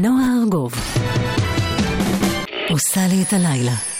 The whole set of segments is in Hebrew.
נועה ארגוב עושה לי את הלילה.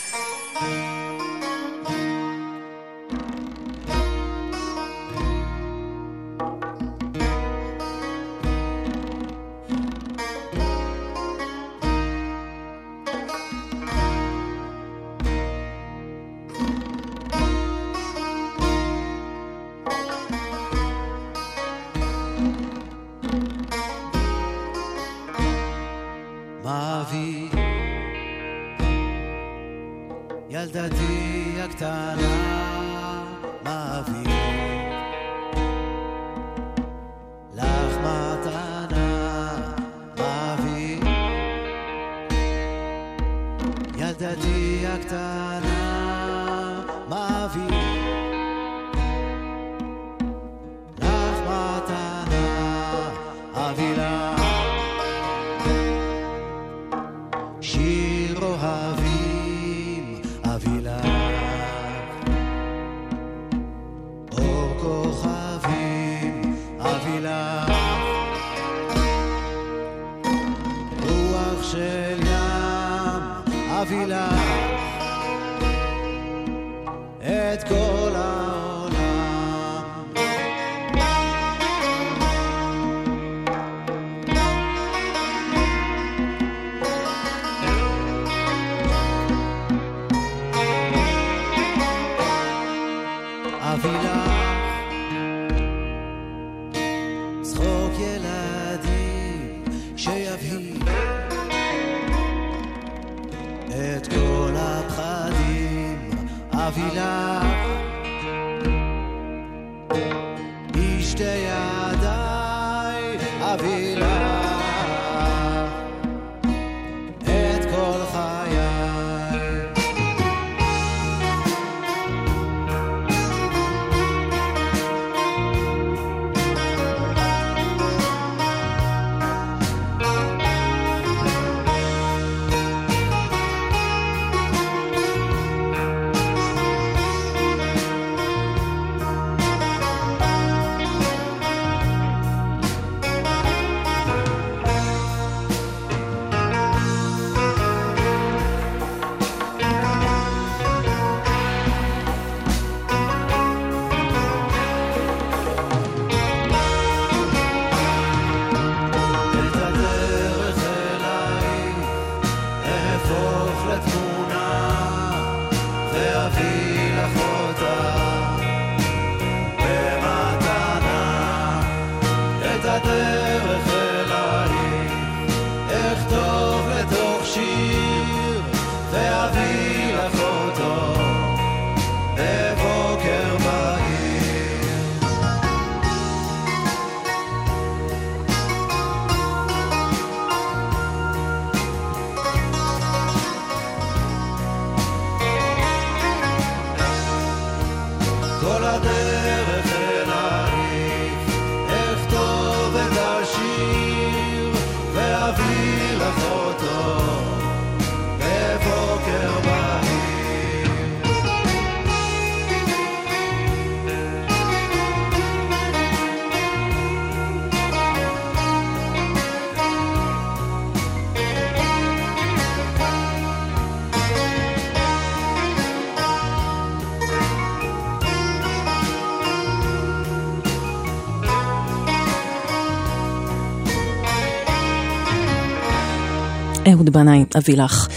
אהוד בנאי, אביא לך.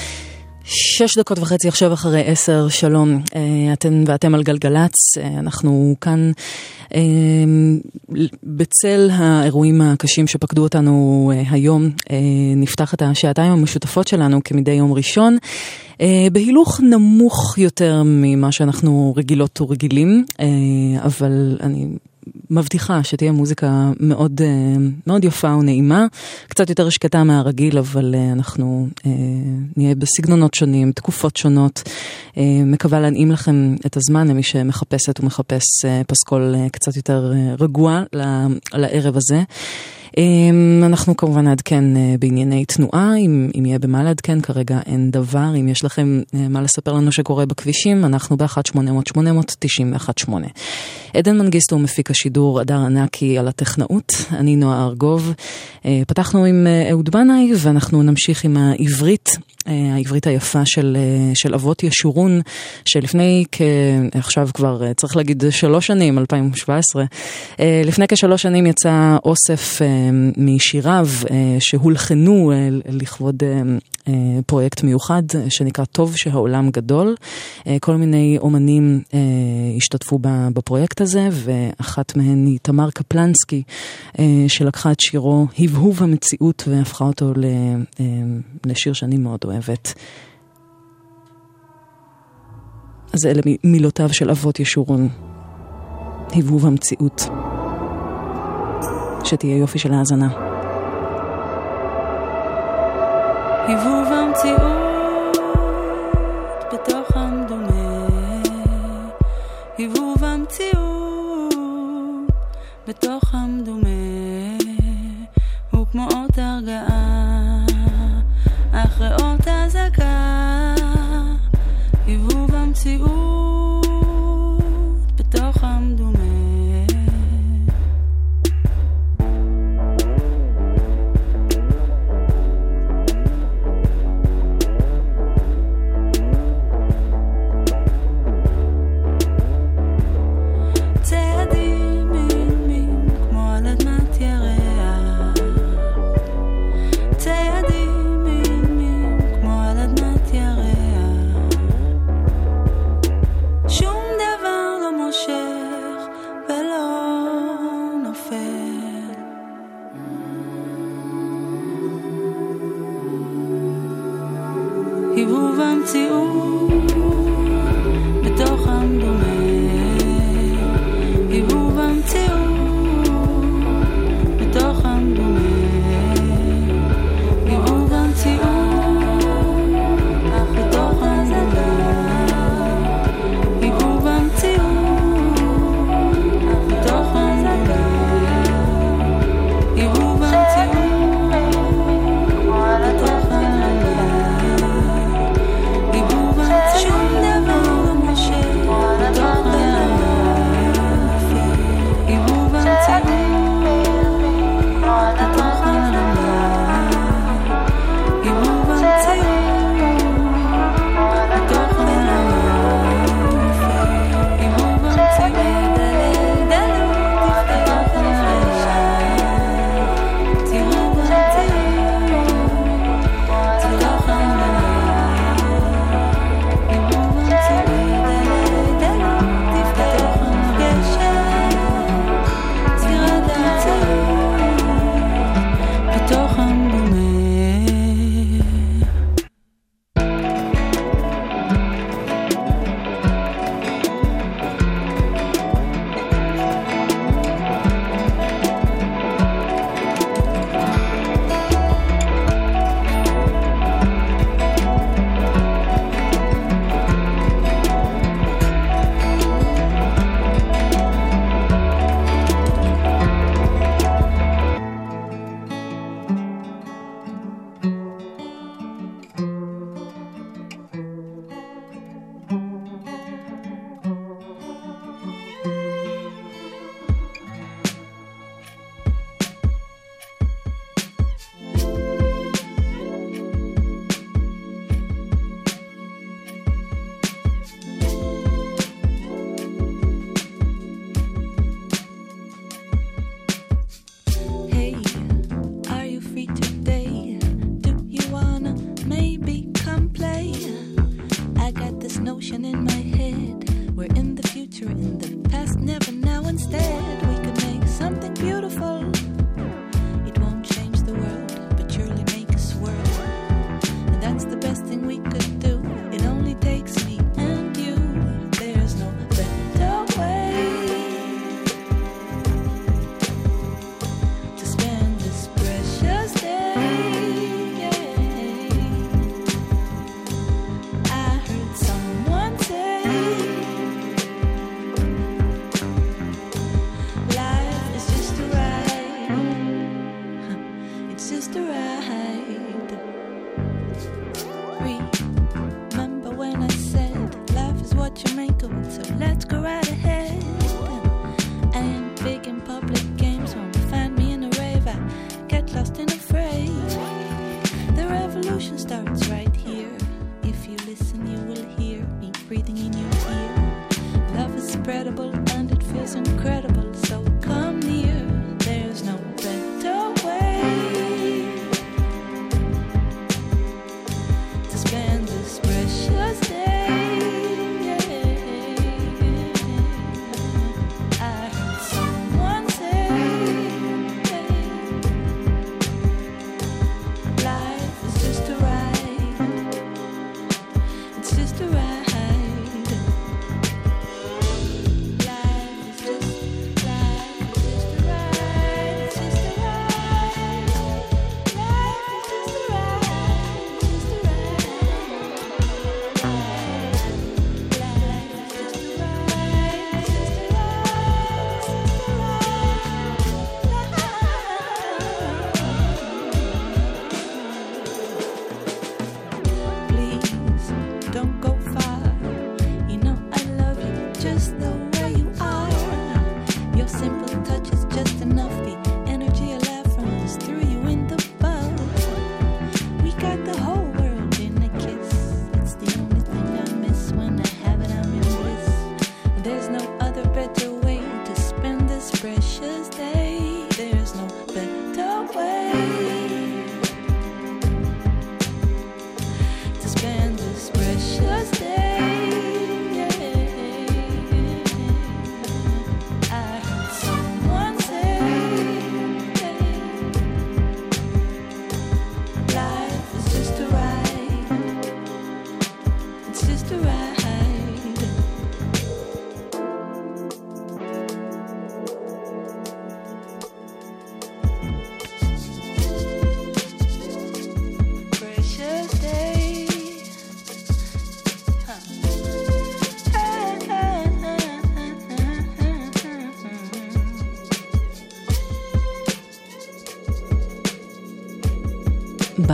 שש דקות וחצי עכשיו אחרי עשר, שלום, אה, אתן ואתם על גלגלצ, אה, אנחנו כאן אה, בצל האירועים הקשים שפקדו אותנו היום, נפתח את השעתיים המשותפות שלנו כמדי יום ראשון, בהילוך נמוך יותר ממה שאנחנו רגילות ורגילים, אבל אני מבטיחה שתהיה מוזיקה מאוד, אה, מאוד יפה ונעימה, קצת יותר שקטה מהרגיל, אבל אה, אנחנו אה, נהיה בסגנונות שונים, תקופות שונות. מקווה להנעים לכם את הזמן למי שמחפשת ומחפש פסקול קצת יותר רגוע לערב הזה. אמ, אנחנו כמובן נעדכן אה, בענייני תנועה, אם, אם יהיה במה לעדכן, כרגע אין דבר. אם יש לכם אה, מה לספר לנו שקורה בכבישים, אנחנו ב-1-800-891-8. עדן מנגיסטו מפיק השידור, הדר ענקי על הטכנאות, אני נועה ארגוב. אה, פתחנו עם אהוד בנאי ואנחנו נמשיך עם העברית. העברית היפה של, של אבות ישורון, שלפני כעכשיו כבר צריך להגיד שלוש שנים, 2017, לפני כשלוש שנים יצא אוסף משיריו אה, שהולחנו אה, לכבוד אה, פרויקט מיוחד שנקרא טוב שהעולם גדול. כל מיני אומנים השתתפו בפרויקט הזה, ואחת מהן היא תמר קפלנסקי, שלקחה את שירו הבהוב המציאות והפכה אותו לשיר שאני מאוד אוהבת. אז אלה מילותיו של אבות ישורון, הבהוב המציאות. שתהיה יופי של האזנה. אחרי אות אזעקה, הבהוב המציאות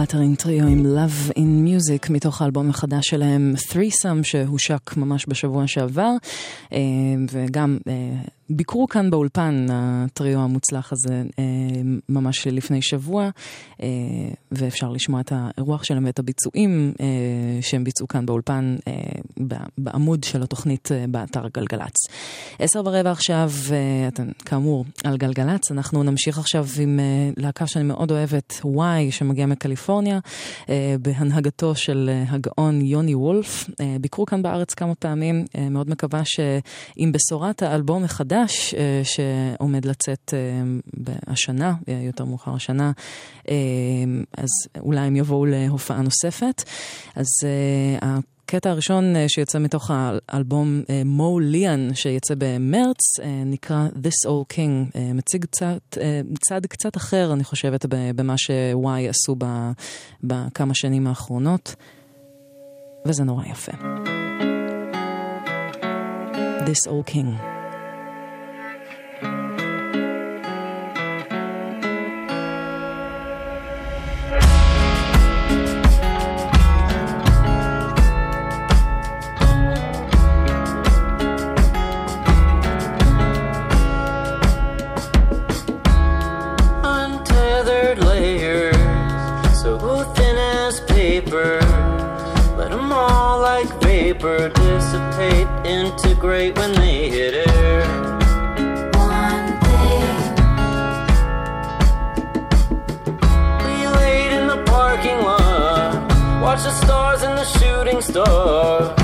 Buttering Trio עם Love in Music מתוך האלבום החדש שלהם Threesome שהושק ממש בשבוע שעבר אה, וגם אה, ביקרו כאן באולפן, הטריו המוצלח הזה, אה, ממש לפני שבוע, אה, ואפשר לשמוע את האירוח שלהם ואת הביצועים אה, שהם ביצעו כאן באולפן בעמוד של התוכנית באתר גלגלצ. עשר ורבע עכשיו, אתם כאמור על גלגלצ, אנחנו נמשיך עכשיו עם להקה שאני מאוד אוהבת, וואי, שמגיע מקליפורניה, בהנהגתו של הגאון יוני וולף. ביקרו כאן בארץ כמה פעמים, מאוד מקווה שעם בשורת האלבום החדש, חדש אה, שעומד לצאת אה, השנה, אה, יותר מאוחר השנה, אז אולי הם יבואו להופעה נוספת. אז הקטע הראשון שיוצא מתוך האלבום מו ליאן, שיצא במרץ, נקרא This Old King, מציג צד, צד קצת אחר, אני חושבת, במה שוואי עשו בכמה שנים האחרונות, וזה נורא יפה. This Old King. Vapor dissipate, integrate when they hit air. One day. We laid in the parking lot, watch the stars and the shooting stars.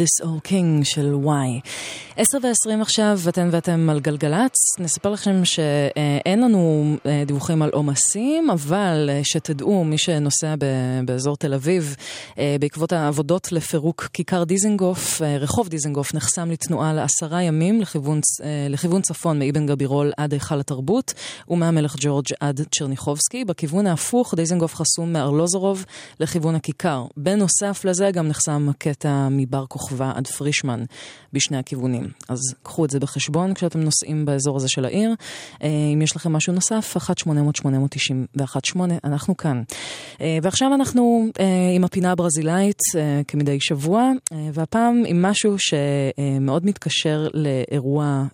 This Old King של וואי. עשר ועשרים עכשיו, אתם ואתם על גלגלצ. נספר לכם שאין לנו אה, דיווחים על עומסים, אבל אה, שתדעו, מי שנוסע באזור תל אביב, אה, בעקבות העבודות לפירוק כיכר דיזנגוף, רחוב דיזנגוף נחסם לתנועה לעשרה ימים לכיוון, לכיוון צפון מאבן גבירול עד היכל התרבות, ומהמלך ג'ורג' עד צ'רניחובסקי. בכיוון ההפוך, דיזנגוף חסום מארלוזורוב לכיוון הכיכר. בנוסף לזה גם נחסם הקטע מבר כוכבא עד פרישמן בשני הכיוונים. אז קחו את זה בחשבון כשאתם נוסעים באזור הזה של העיר. אה, אם יש לכם משהו נוסף, 1-800-891-8, אנחנו כאן. אה, ועכשיו אנחנו אה, עם הפינה הברזילאית כמדי שבוע, והפעם עם משהו שמאוד מתקשר לאירוע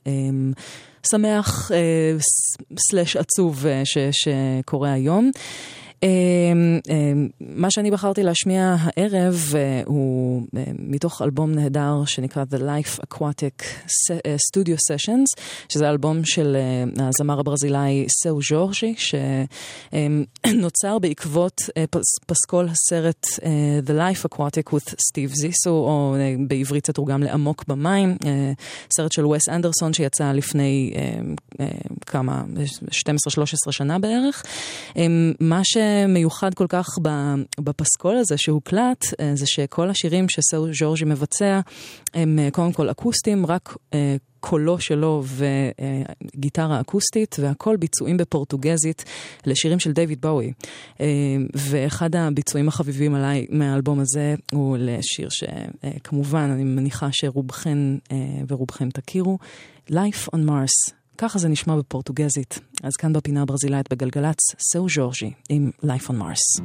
שמח ס- סלש עצוב שקורה היום. אה, אה, מה שאני בחרתי להשמיע הערב אה, הוא אה, מתוך אלבום נהדר שנקרא The Life Aquatic אה, Studio Sessions, שזה אלבום של הזמר הברזילאי סאו ז'ורג'י, שנוצר בעקבות פס- פסקול הסרט The Life Aquatic with Steve Zissou, או בעברית זה תורגם לעמוק במים, סרט של וס אנדרסון שיצא לפני כמה, 12-13 שנה בערך. אה, מה שמיוחד כל כך בפסקול הזה שהוקלט, אה, זה שכל השירים שסאו ז'ורג'י מבצע הם אה, קודם כל אקוסטיים, רק אה, קולו שלו וגיטרה אקוסטית, והכל ביצועים בפורטוגזית לשירים של דיוויד בואי. ואחד הביצועים החביבים עליי מהאלבום הזה הוא לשיר שכמובן אני מניחה שרובכן ורובכם תכירו, Life on Mars. ככה זה נשמע בפורטוגזית. אז כאן בפינה הברזילאית בגלגלצ, סאו ז'ורג'י עם Life on Mars.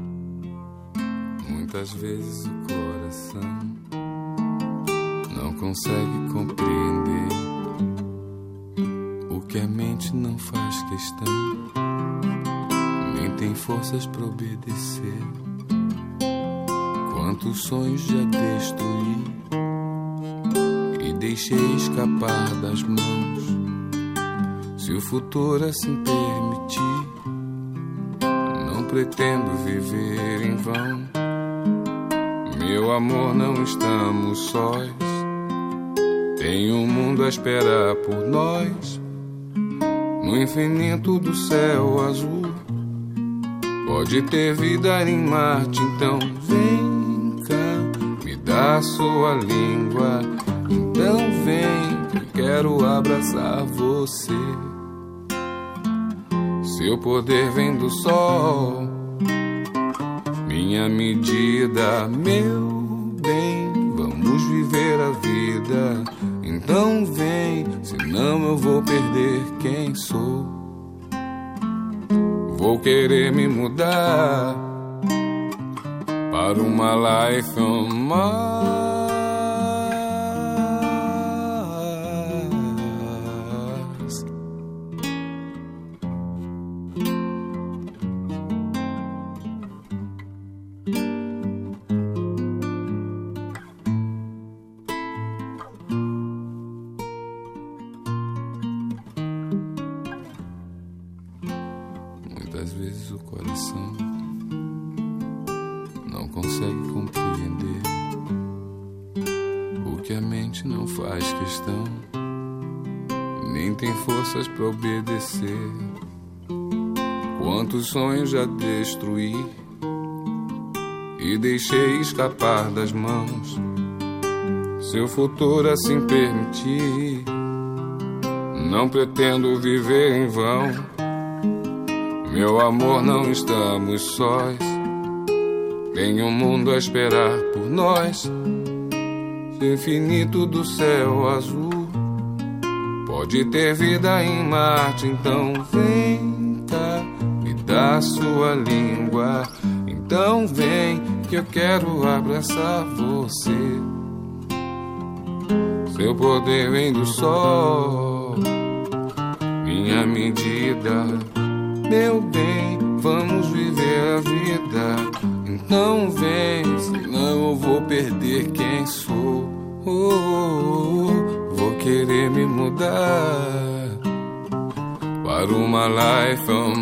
Muitas vezes o coração não consegue compreender o que a mente não faz questão, nem tem forças para obedecer. Quantos sonhos já destruí e deixei escapar das mãos. se o futuro assim permitir, não pretendo viver em vão. Meu amor, não estamos sós. Tem um mundo a esperar por nós. No infinito do céu azul. Pode ter vida em Marte, então vem cá, me dá sua língua. Então vem, quero abraçar você. Seu poder vem do sol minha medida, meu bem. Vamos viver a vida. Então vem, senão eu vou perder quem sou. Vou querer me mudar para uma life on Mars. Forças para obedecer. Quantos sonhos já destruí e deixei escapar das mãos. Seu futuro assim permitir, não pretendo viver em vão. Meu amor, não estamos sós. Tem um mundo a esperar por nós. Infinito do céu azul. Pode ter vida em Marte, então vem cá, me dá sua língua. Então vem que eu quero abraçar você. Seu poder vem do sol, minha medida, meu bem, vamos viver a vida. Então vem, senão eu vou perder quem sou. Oh, oh, oh, querer me mudar para uma life on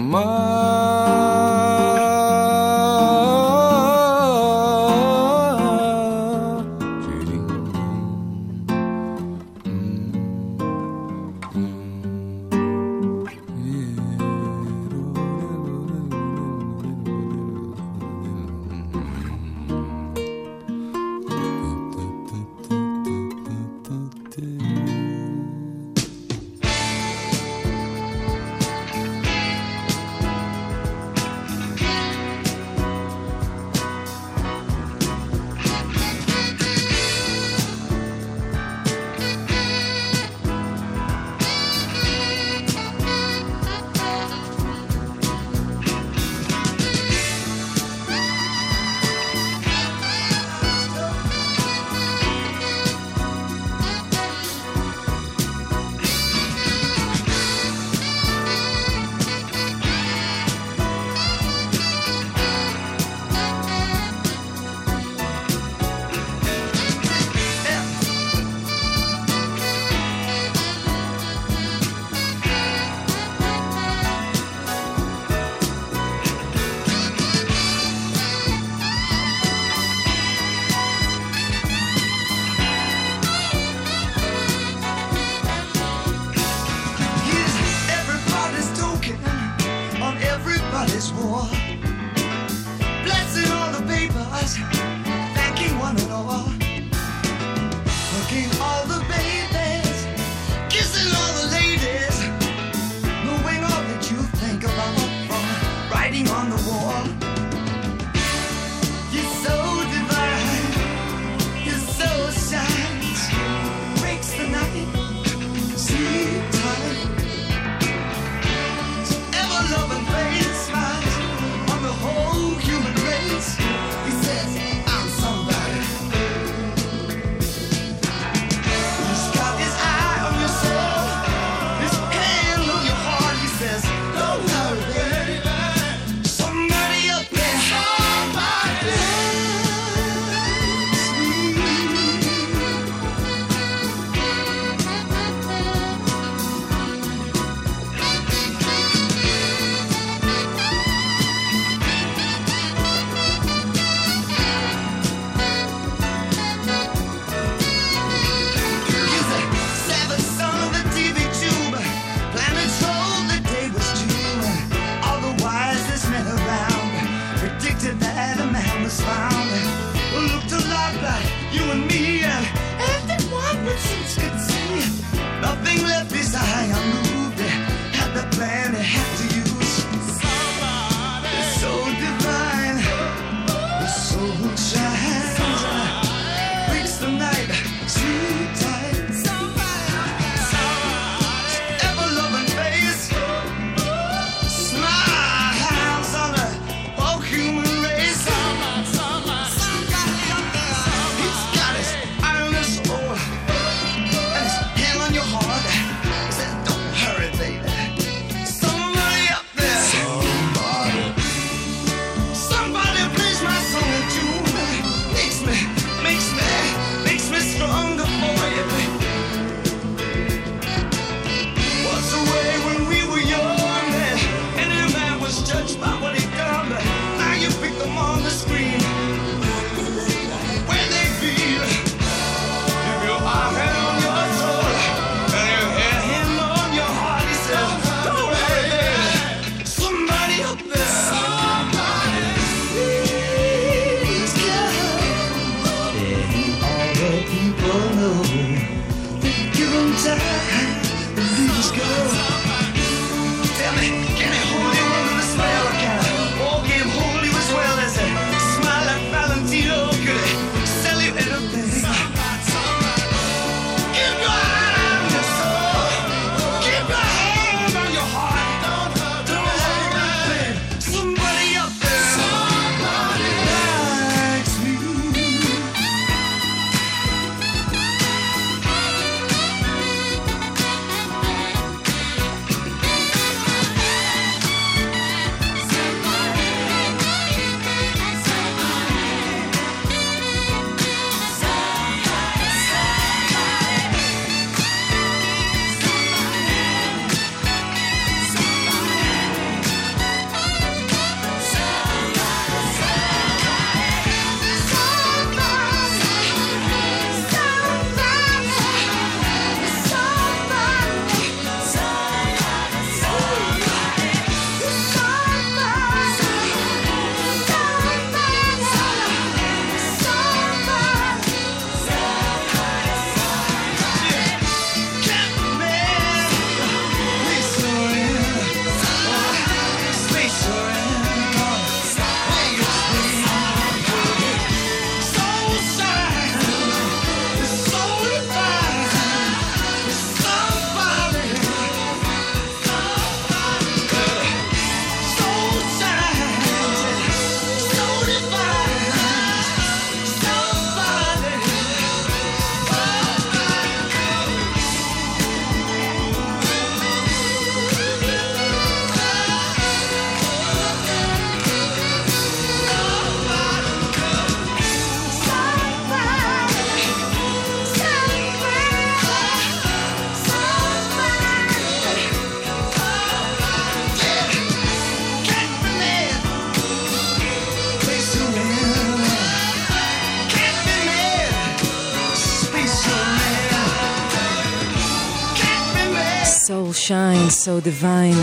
so divine.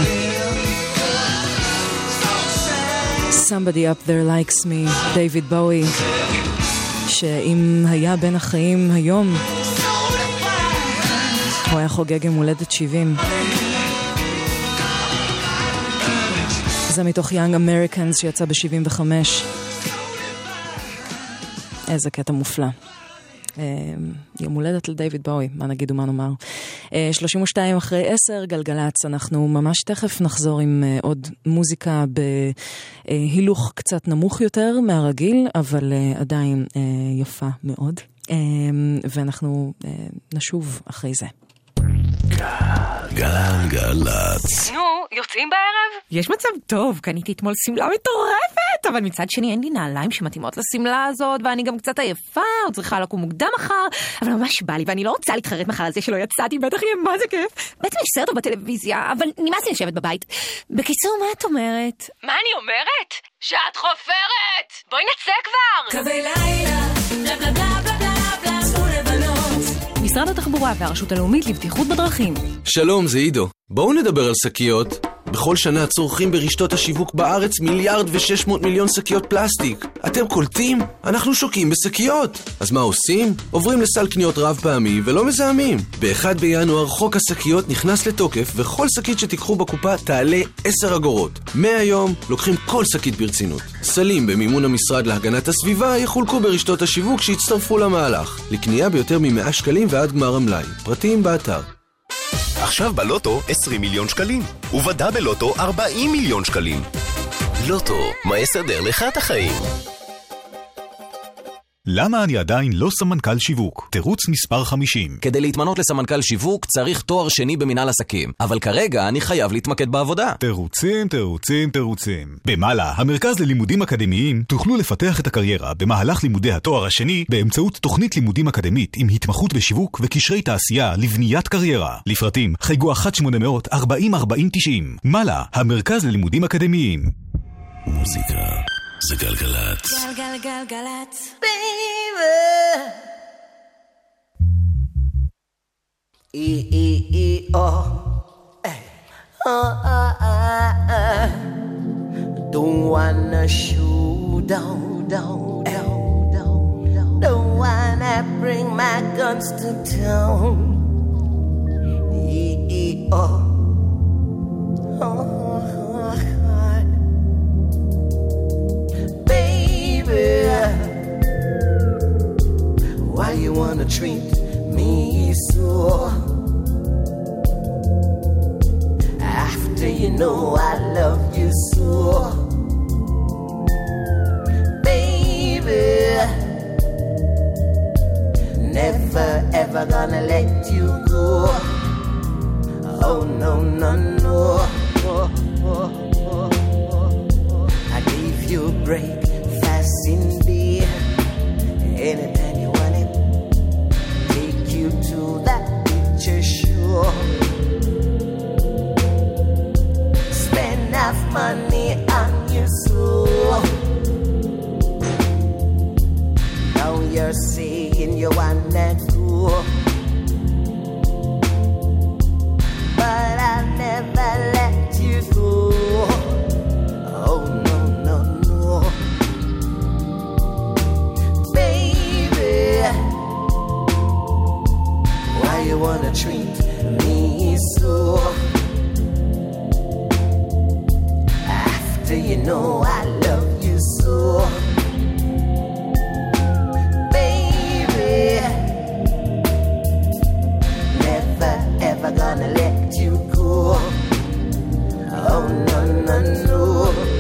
Somebody up there likes me, דייוויד בואי, שאם היה בין החיים היום, הוא היה חוגג יום הולדת 70. זה מתוך Young Americans שיצא ב-75. איזה קטע מופלא. אה, יום הולדת לדייוויד בואי, מה נגיד ומה נאמר. אה, 32 אחרי 10, גלגלצ, אנחנו ממש תכף נחזור עם אה, עוד מוזיקה בהילוך קצת נמוך יותר מהרגיל, אבל אה, עדיין אה, יפה מאוד. אה, ואנחנו אה, נשוב אחרי זה. גלגלצ. נו, יוצאים בערב? יש מצב טוב, קניתי אתמול שמלה מטורפת, אבל מצד שני אין לי נעליים שמתאימות לשמלה הזאת, ואני גם קצת עייפה, עוד צריכה לקום מוקדם מחר, אבל ממש בא לי, ואני לא רוצה להתחרט מחר על זה שלא יצאתי, בטח יהיה מה זה כיף. בעצם יש סרט בטלוויזיה, אבל נמאס לי לשבת בבית. בקיצור, מה את אומרת? מה אני אומרת? שאת חופרת! בואי נצא כבר! קווי לילה, בלה בלה בלה בלה בלה. משרד התחבורה והרשות הלאומית לבטיחות בדרכים. שלום, זה עידו. בואו נדבר על שקיות. בכל שנה צורכים ברשתות השיווק בארץ מיליארד ושש מאות מיליון שקיות פלסטיק. אתם קולטים? אנחנו שוקעים בשקיות. אז מה עושים? עוברים לסל קניות רב פעמי ולא מזהמים. ב-1 בינואר חוק השקיות נכנס לתוקף וכל שקית שתיקחו בקופה תעלה 10 אגורות. מהיום לוקחים כל שקית ברצינות. סלים במימון המשרד להגנת הסביבה יחולקו ברשתות השיווק שיצטרפו למהלך. לקנייה ביותר מ-100 שקלים ועד גמר המלאי. פרטים באתר. עכשיו בלוטו 20 מיליון שקלים, ובדה בלוטו 40 מיליון שקלים. לוטו, מה יסדר לך את החיים? למה אני עדיין לא סמנכ"ל שיווק? תירוץ מספר 50. כדי להתמנות לסמנכ"ל שיווק צריך תואר שני במנהל עסקים, אבל כרגע אני חייב להתמקד בעבודה. תירוצים, תירוצים, תירוצים. במעלה, המרכז ללימודים אקדמיים, תוכלו לפתח את הקריירה במהלך לימודי התואר השני באמצעות תוכנית לימודים אקדמית עם התמחות בשיווק וקשרי תעשייה לבניית קריירה. לפרטים, חייגו 1-800-404090. מעלה, המרכז ללימודים אקדמיים. מוזיקה זה גלגלצ. גלגלגלגלצ. E E E O. Hey. Oh, ah, ah, ah. Don't wanna shoot down, down, down, down, down. Don't wanna bring my guns to town. oh, Treat me so? After you know I love you so, baby. Never ever gonna let you go. Oh no no no. I gave you a break fast in bed. Spend enough money on your soul. Now you're saying you want that cool. But I'll never let you go. Oh no, no, no. Baby, why you wanna treat so? After you know I love you so. Baby, never ever gonna let you go. Oh no, no, no.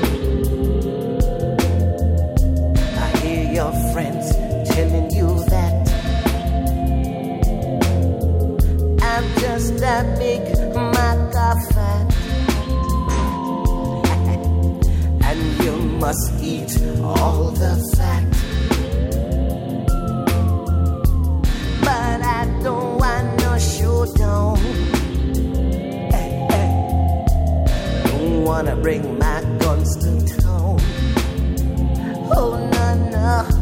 Just a big macafe. and you must eat all the fat. But I don't want no showdown. Don't wanna bring my guns to town. Oh no no.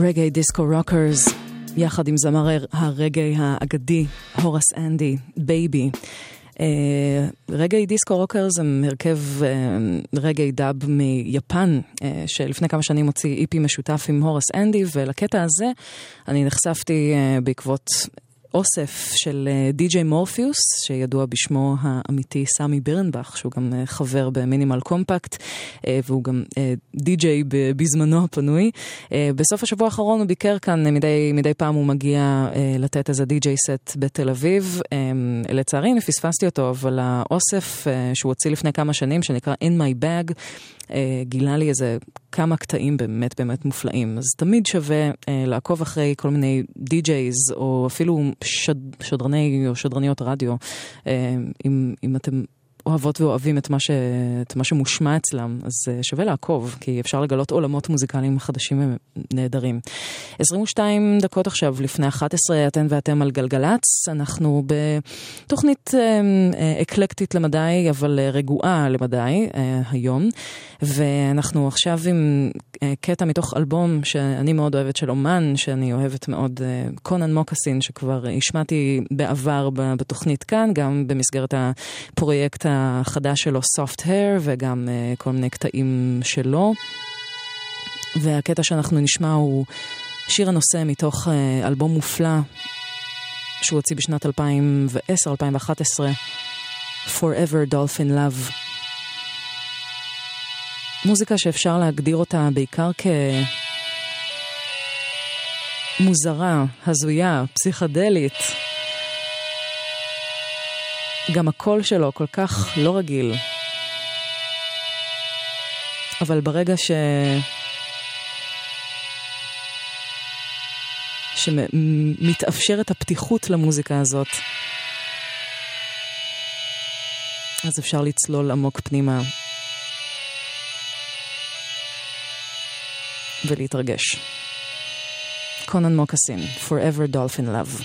Reggae Disco Rockers, יחד עם זמר הרגאיי האגדי, הורס אנדי, Baby. אה, Reggae Disco Rockers הם הרכב אה, רגאיי דאב מיפן, אה, שלפני כמה שנים הוציא EP משותף עם הורס אנדי, ולקטע הזה אני נחשפתי בעקבות אוסף של אה, DJ Morpheus, שידוע בשמו האמיתי סמי בירנבך, שהוא גם אה, חבר ב Minimal Compact, אה, והוא גם די.ג'יי בזמנו הפנוי. בסוף השבוע האחרון הוא ביקר כאן, מדי, מדי פעם הוא מגיע לתת איזה די.ג'יי סט בתל אביב. לצערי אני פספסתי אותו, אבל האוסף שהוא הוציא לפני כמה שנים, שנקרא In My Bag, גילה לי איזה כמה קטעים באמת באמת מופלאים. אז תמיד שווה לעקוב אחרי כל מיני די-ג'ייז, או אפילו שד, שדרני או שדרניות רדיו, אה, אם, אם אתם אוהבות ואוהבים את מה, ש... את מה שמושמע אצלם, אז אה, שווה לעקוב, כי אפשר לגלות עולמות מוזיקליים חדשים ונהדרים. 22 דקות עכשיו לפני 11, אתן ואתם על גלגלצ. אנחנו בתוכנית אה, אה, אקלקטית למדי, אבל רגועה למדי היום. ואנחנו עכשיו עם קטע מתוך אלבום שאני מאוד אוהבת של אומן, שאני אוהבת מאוד, קונן מוקסין, שכבר השמעתי בעבר בתוכנית כאן, גם במסגרת הפרויקט החדש שלו, Soft Hair, וגם אה, כל מיני קטעים שלו. והקטע שאנחנו נשמע הוא שיר הנושא מתוך אה, אלבום מופלא שהוא הוציא בשנת 2010-2011, Forever Dolphin Love. מוזיקה שאפשר להגדיר אותה בעיקר כמוזרה, הזויה, פסיכדלית. גם הקול שלו כל כך לא רגיל. אבל ברגע ש... שמתאפשרת הפתיחות למוזיקה הזאת, אז אפשר לצלול עמוק פנימה ולהתרגש. קונן מוקסין, Forever Dolphin Love.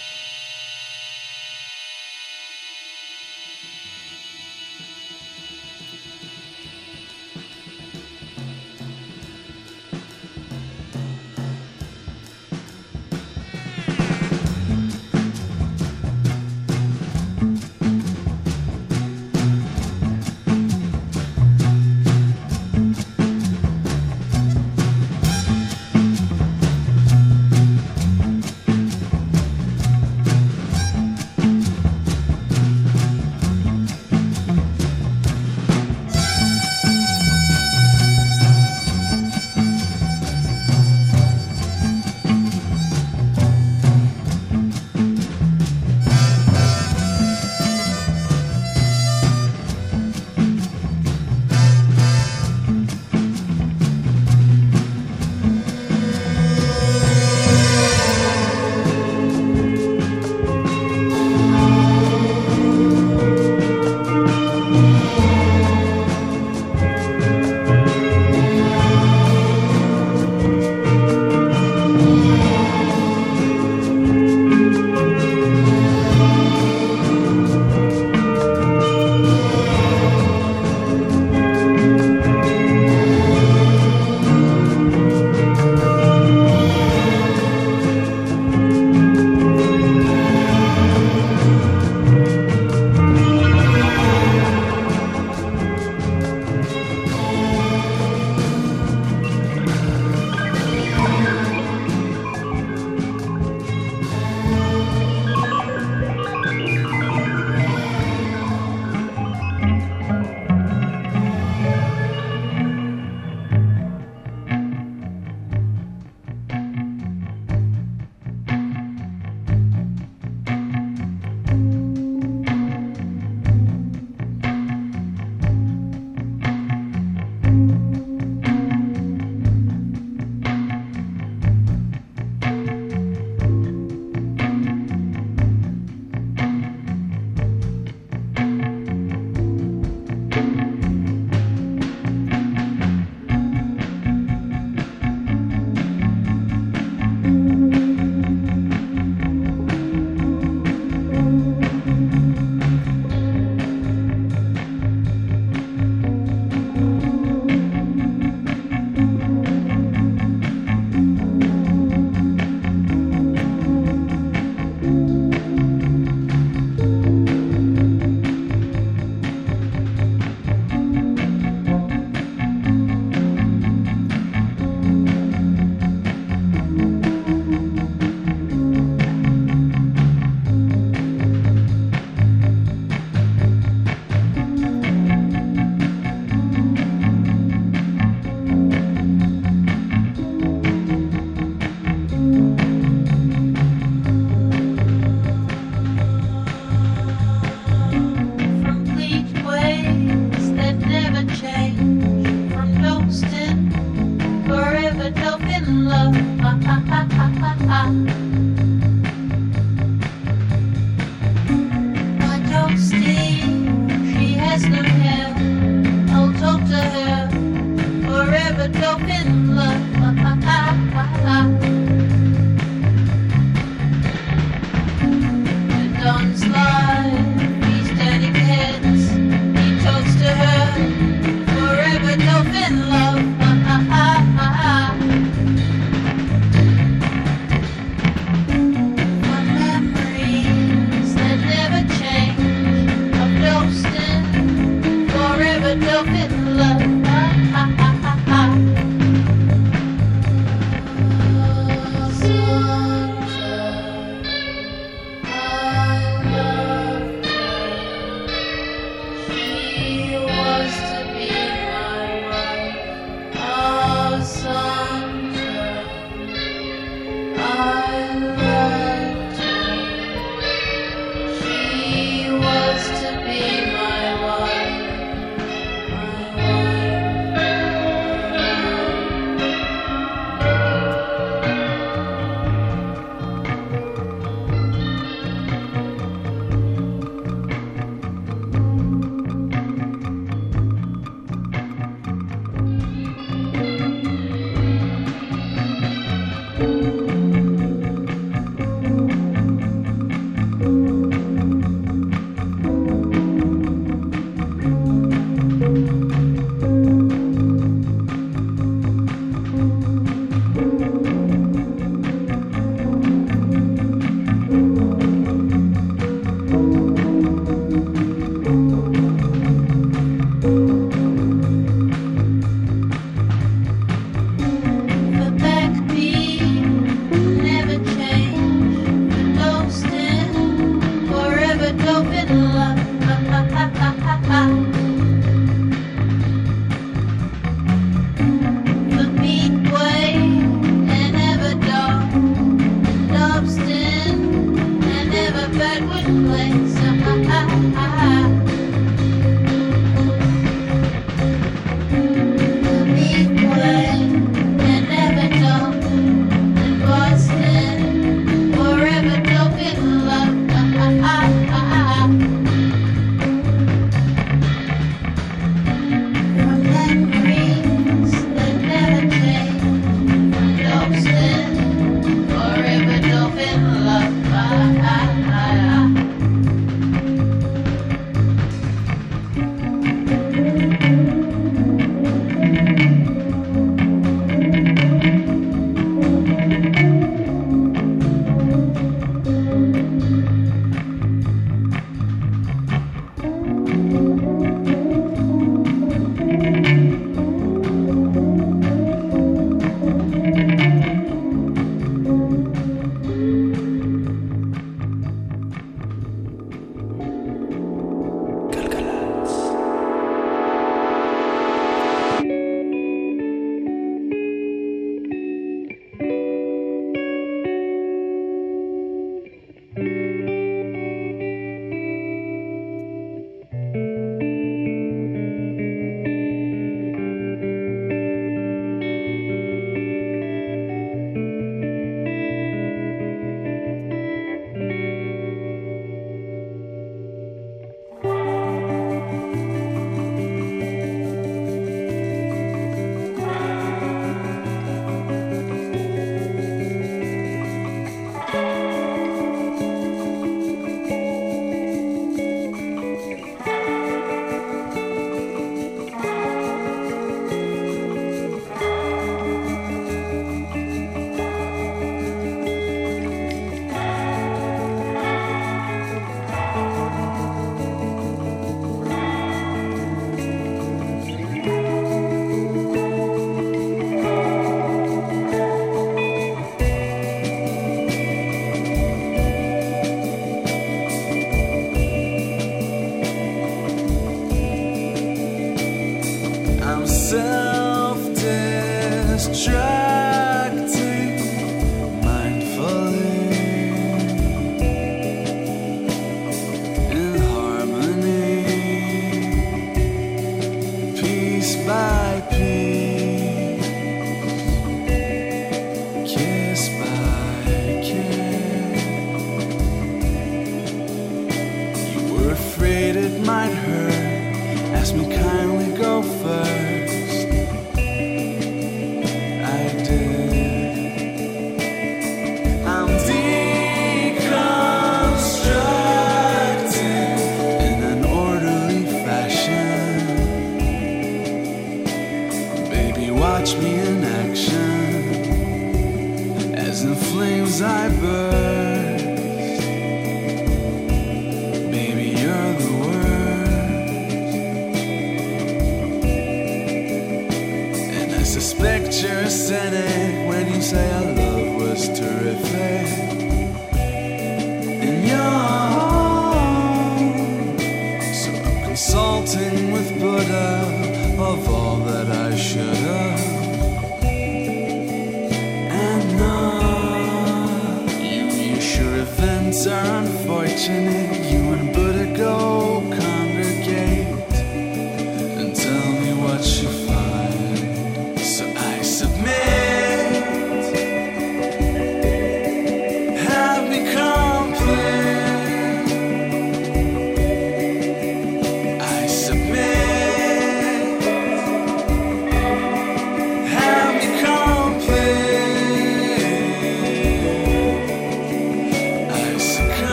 try.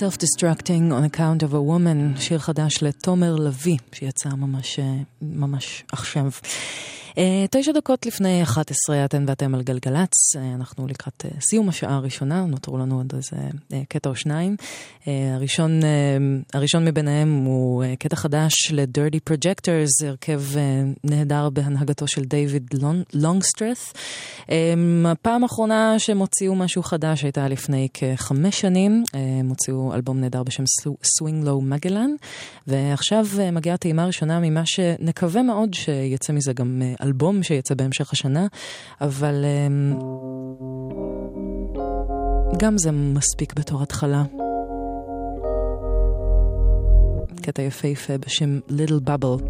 Self-Destructing on account of a woman, שיר חדש לתומר לביא, שיצא ממש, ממש עכשיו. אה, תשע דקות לפני 11, אתן ואתם על גלגלצ, אה, אנחנו לקראת אה, סיום השעה הראשונה, נותרו לנו עוד איזה קטע או שניים. הראשון, הראשון מביניהם הוא קטע חדש ל-Dirty Projectors, הרכב נהדר בהנהגתו של דיוויד לונ- לונגסטרת'. אה, הפעם האחרונה שהם הוציאו משהו חדש הייתה לפני כחמש שנים, הם הוציאו אלבום נהדר בשם Swing Low מגלן, ועכשיו מגיעה טעימה ראשונה ממה שנקווה מאוד שיצא מזה גם אלבום שיצא בהמשך השנה, אבל אה, גם זה מספיק בתור התחלה. קטע יפהפה בשם Little Bubble,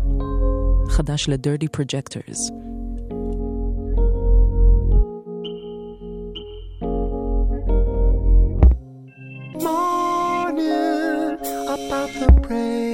חדש ל-Dirty Projectors. about the break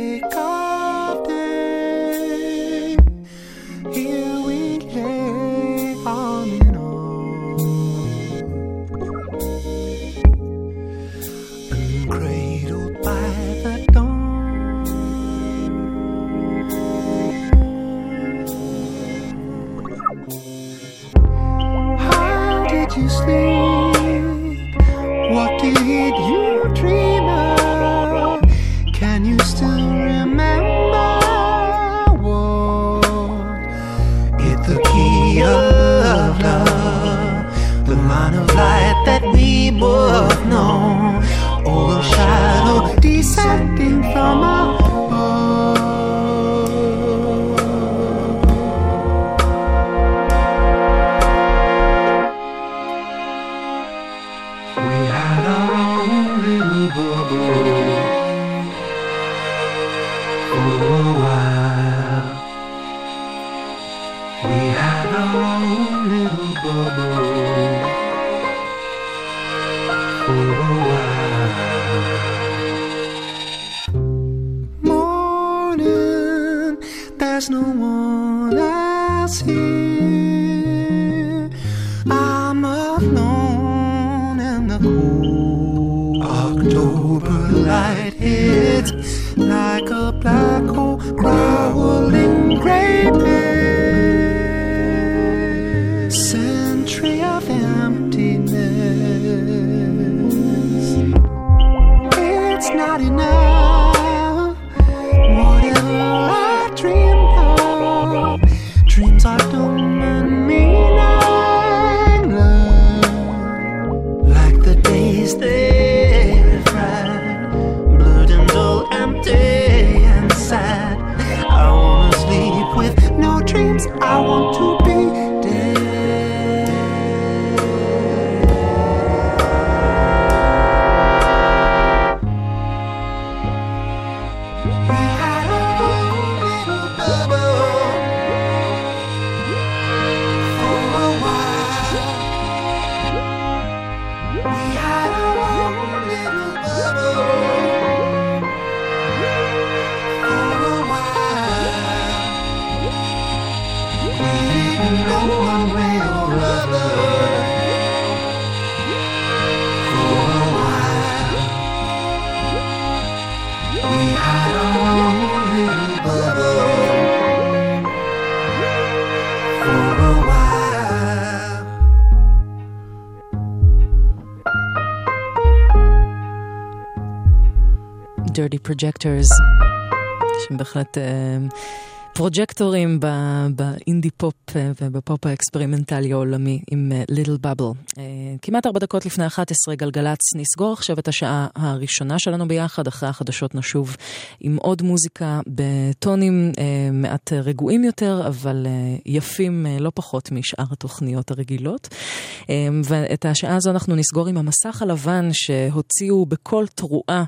we both know. All descending from above. Dirty Projectors, שהם בהחלט אה, פרוג'קטורים באינדי פופ אה, ובפופ האקספרימנטלי העולמי עם Little Bubble. כמעט ארבע דקות לפני 11 גלגלצ נסגור עכשיו את השעה הראשונה שלנו ביחד, אחרי החדשות נשוב עם עוד מוזיקה בטונים אה, מעט רגועים יותר, אבל אה, יפים אה, לא פחות משאר התוכניות הרגילות. אה, ואת השעה הזו אנחנו נסגור עם המסך הלבן שהוציאו בקול תרועה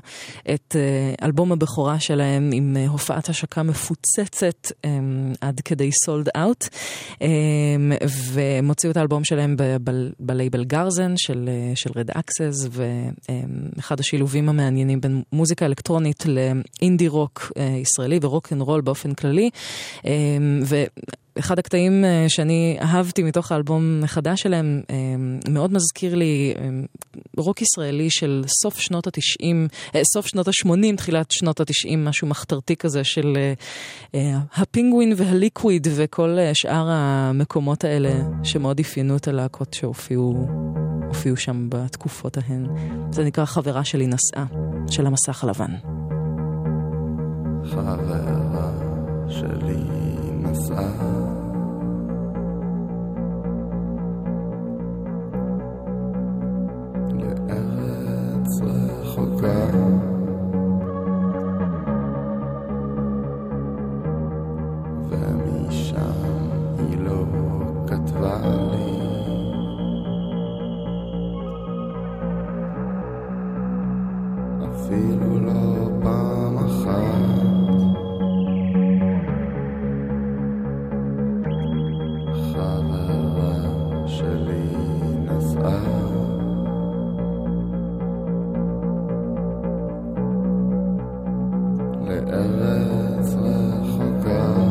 את אה, אלבום הבכורה שלהם עם אה, הופעת השקה מפוצצת אה, עד כדי sold out, והם הוציאו את האלבום שלהם בלייבל גרזן של, אה, של Red Axes, ואחד השילובים המעניינים בין מוזיקה אלקטרונית לאינדי רוק אה, ישראלי ורוק אנד רול באופן כללי. אה, ו... אחד הקטעים אה, שאני אהבתי מתוך האלבום החדש שלהם, אה, מאוד מזכיר לי אה, רוק ישראלי של סוף שנות התשעים, סוף שנות השמונים, תחילת שנות התשעים, משהו מחתרתי כזה של הפינגווין והליקוויד וכל שאר המקומות האלה שמאוד אפיינו את הלהקות שהופיעו הופיעו שם בתקופות ההן. זה נקרא חברה שלי נסעה, של המסך הלבן. חברה שלי נסעה לארץ רחוקה. ומשם היא לא כתבה לי. אפילו לא פעם אחת חברה שלי נסעה לארץ רחוקה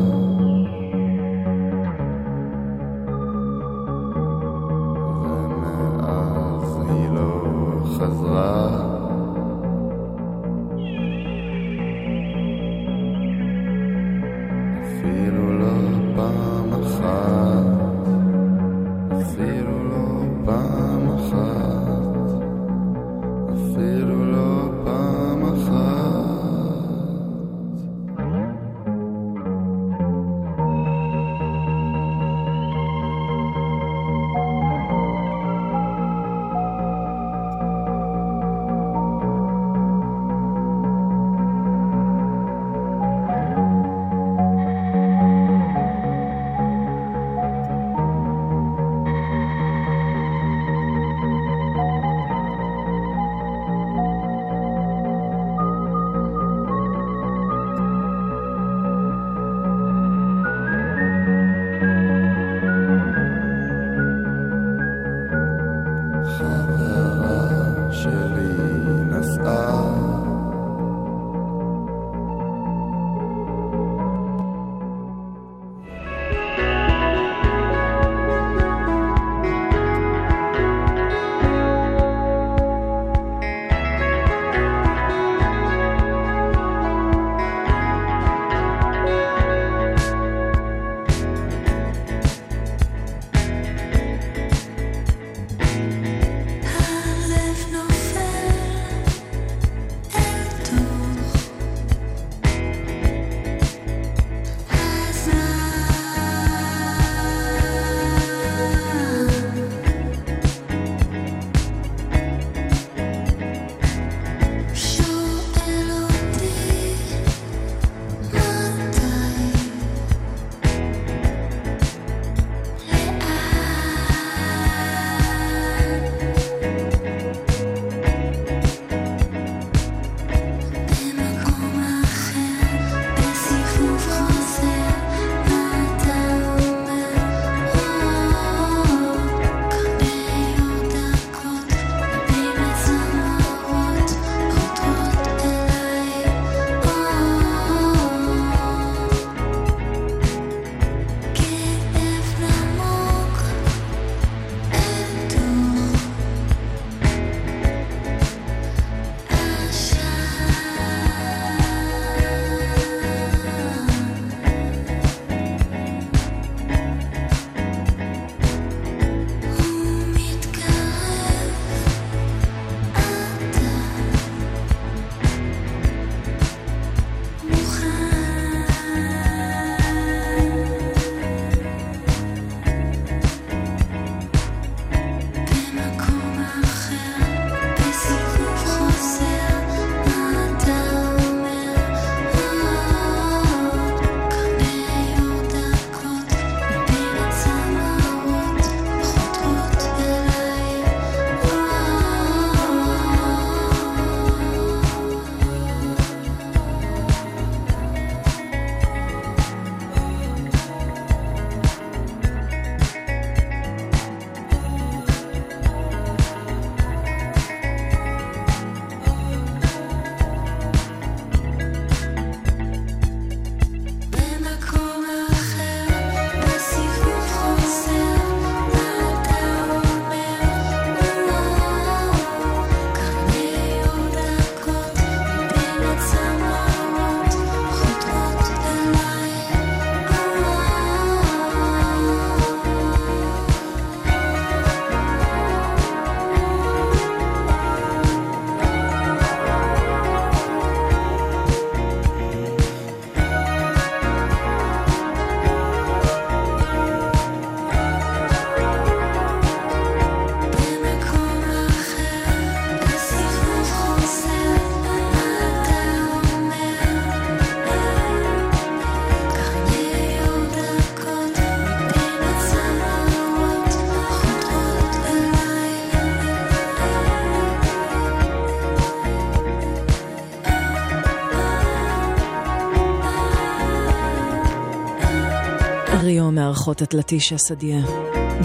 מארחות את לטישה סדיה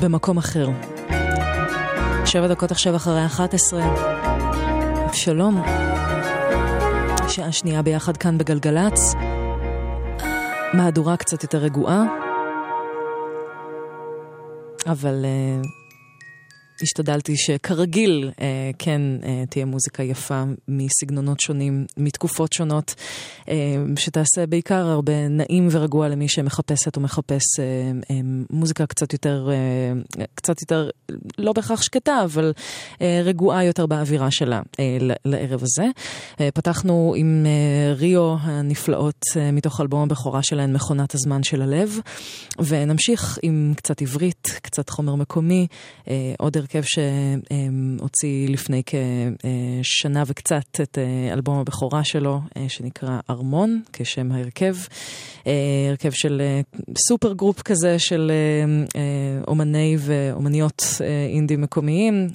במקום אחר. שבע דקות עכשיו אחרי 11. שלום. שעה שנייה ביחד כאן בגלגלצ. מהדורה קצת יותר רגועה. אבל uh, השתדלתי שכרגיל uh, כן uh, תהיה מוזיקה יפה מסגנונות שונים, מתקופות שונות, uh, שתעשה בעיקר הרבה נעים ורגוע למי שמחפשת ומחפש uh, uh, מוזיקה קצת יותר, uh, קצת יותר, לא בהכרח שקטה, אבל uh, רגועה יותר באווירה שלה uh, לערב הזה. Uh, פתחנו עם uh, ריו הנפלאות uh, מתוך אלבום הבכורה שלהן, מכונת הזמן של הלב, ונמשיך עם קצת עברית, קצת חומר מקומי, uh, עוד הרכב שהוציא לפני כשנה וקצת את אה, אלבום הבכורה שלו, אה, שנקרא ארמון, כשם ההרכב. אה, הרכב של supergroup כזה של אומני ואומניות אינדי מקומיים,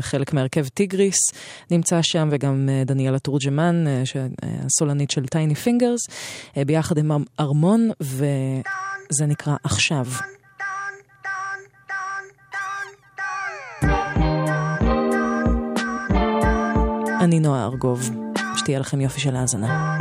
חלק מהרכב טיגריס נמצא שם, וגם דניאלה תורג'מן, הסולנית של Tiny Fingers, ביחד עם ארמון, וזה נקרא עכשיו. אני נועה ארגוב, שתהיה לכם יופי של האזנה.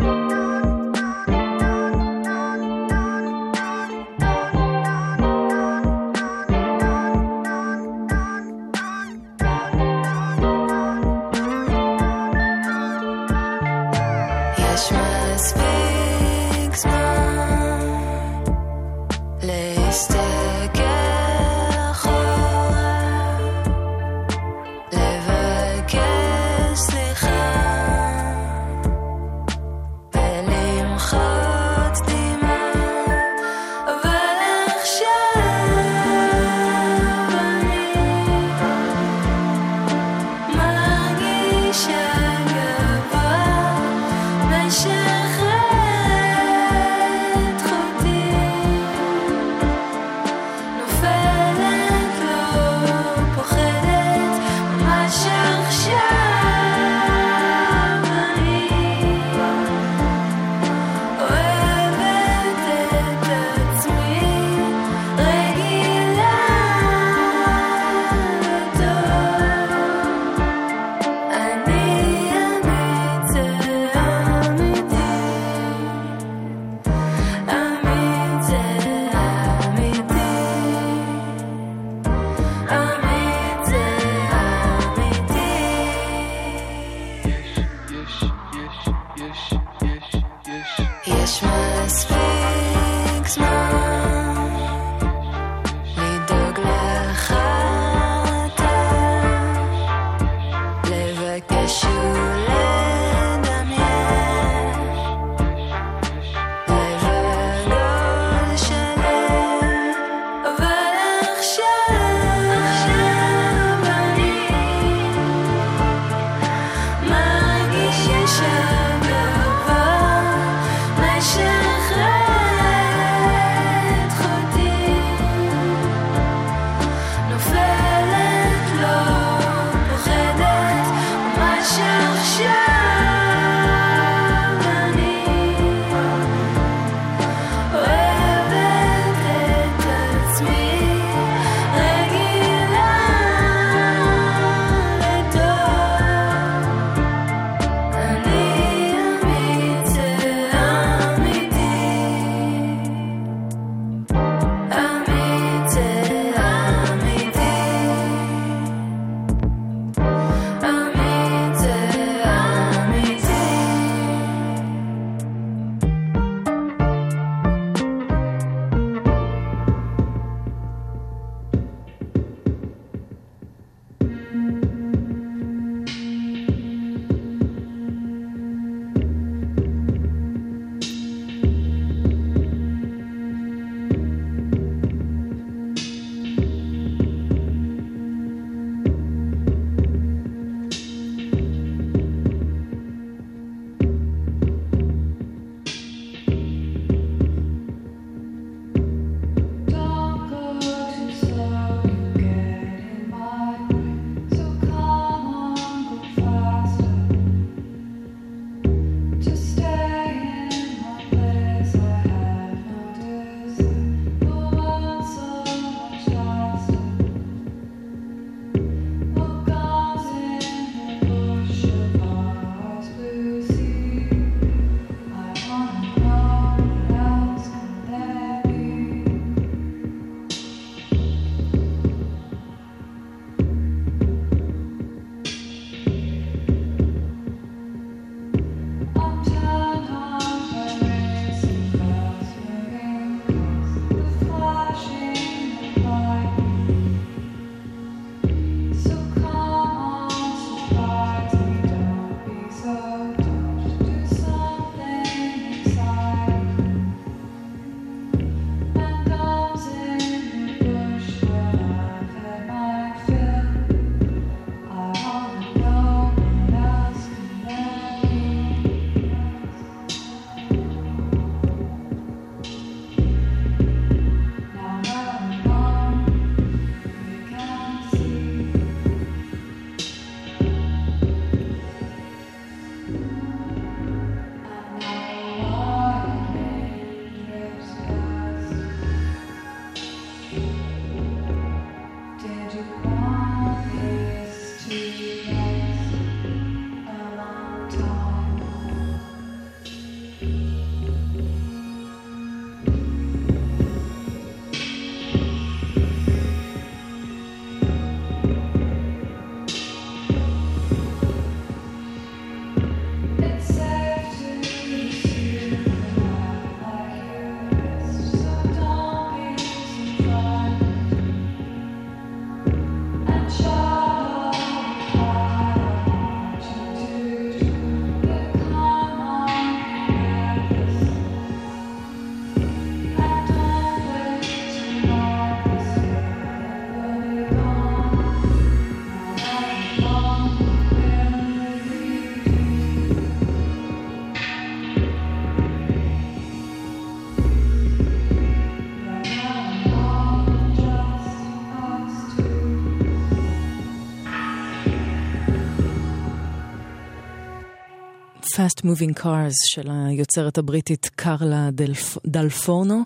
Fast Moving Cars של היוצרת הבריטית קרלה דלפ... דלפורנו,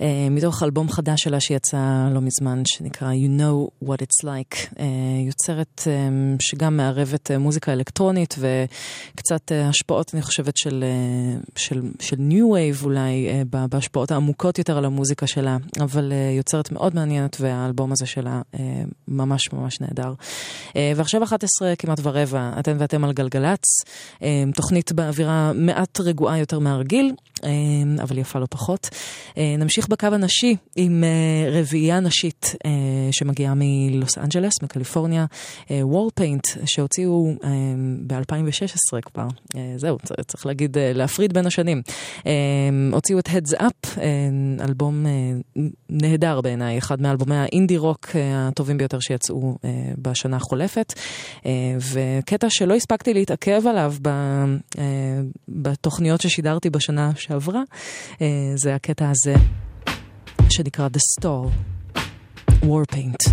אה, מתוך אלבום חדש שלה שיצא לא מזמן, שנקרא You know what it's like. אה, יוצרת אה, שגם מערבת מוזיקה אלקטרונית וקצת השפעות, אני חושבת, של, של, של New Wave אולי, בהשפעות העמוקות יותר על המוזיקה שלה, אבל יוצרת מאוד מעניינת והאלבום הזה שלה ממש ממש נהדר. ועכשיו 11 כמעט ורבע, אתן ואתם על גלגלצ, אה, באווירה מעט רגועה יותר מהרגיל, אה, אבל יפה לא פחות. אה, נמשיך בקו הנשי עם אה, רביעייה נשית שמגיעה מלוס אנג'לס, מקליפורניה, Warpaint, שהוציאו אה, ב-2016 כבר, זהו, צריך להגיד, להפריד בין השנים. הוציאו את Heads Up, אלבום נהדר בעיניי, אחד מאלבומי האינדי רוק הטובים ביותר שיצאו בשנה החולפת, וקטע שלא הספקתי להתעכב עליו בתוכניות ששידרתי בשנה שעברה, אה, זה הקטע הזה שנקרא The Store, Warpaint,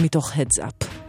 מתוך Heads Up.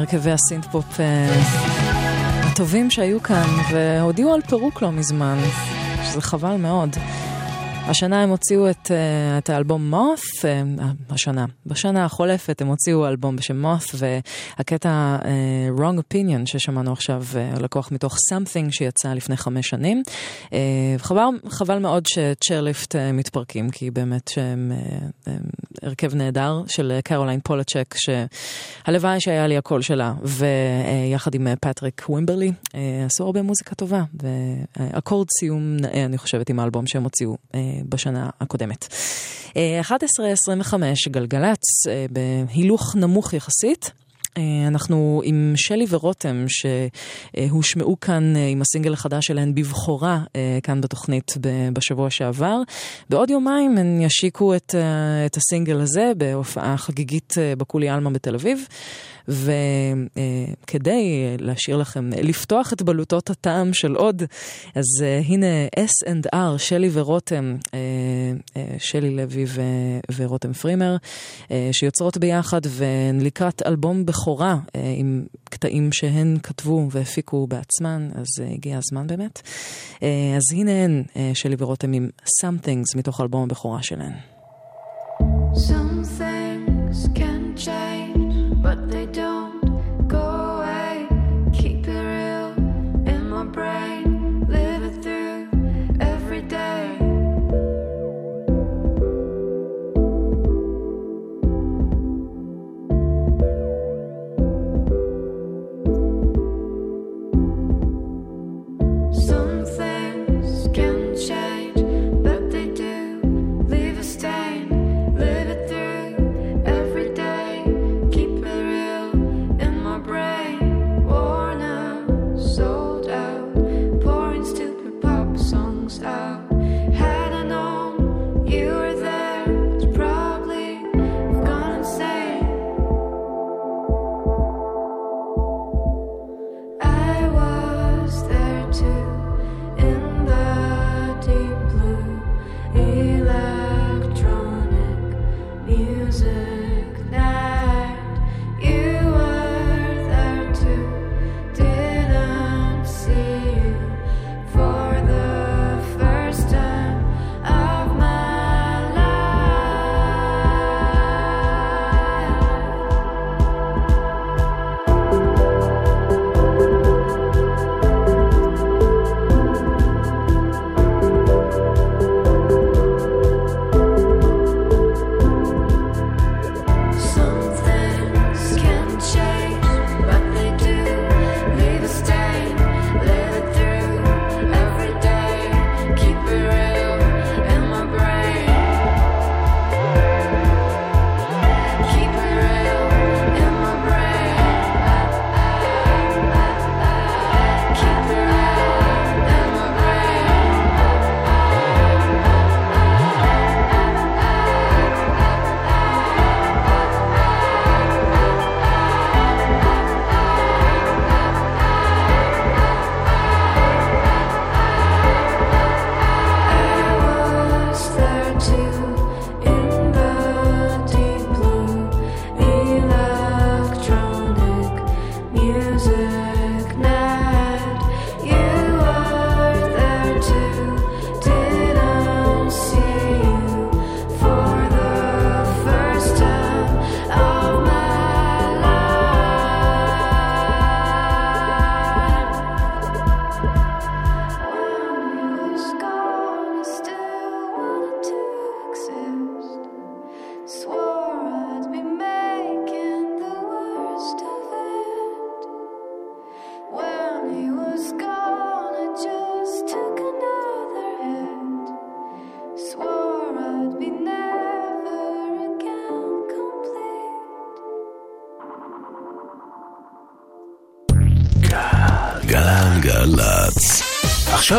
מהרכבי הסינט-פופ אה, הטובים שהיו כאן, והודיעו על פירוק לא מזמן, שזה חבל מאוד. השנה הם הוציאו את, אה, את האלבום Moth, אה, השנה, בשנה החולפת הם הוציאו אלבום בשם מות, והקטע uh, Wrong Opinion ששמענו עכשיו, אה, לקוח מתוך Something שיצא לפני חמש שנים. אה, חבל, חבל מאוד ש Chairlift אה, מתפרקים, כי באמת שהם אה, הרכב נהדר של קרוליין פולצ'ק, שהלוואי שהיה לי הקול שלה, ויחד אה, עם אה, פטריק ווימברלי, אה, עשו הרבה מוזיקה טובה, ואקורד סיום נאה, אני חושבת, עם האלבום שהם הוציאו. בשנה הקודמת. 11.25 גלגלצ אה, בהילוך נמוך יחסית. אה, אנחנו עם שלי ורותם שהושמעו כאן אה, עם הסינגל החדש שלהן בבכורה כאן בתוכנית בשבוע שעבר. בעוד יומיים הן ישיקו את, את הסינגל הזה בהופעה חגיגית בקולי עלמה בתל אביב. וכדי להשאיר לכם, לפתוח את בלוטות הטעם של עוד, אז uh, הנה S&R, שלי ורותם, uh, uh, שלי לוי ו- ורותם פרימר, שיוצרות ביחד ולקראת אלבום בכורה עם קטעים שהן כתבו והפיקו בעצמן, אז הגיע הזמן באמת. אז הנה הן, שלי ורותם עם Some מתוך אלבום הבכורה שלהן. Some they don't.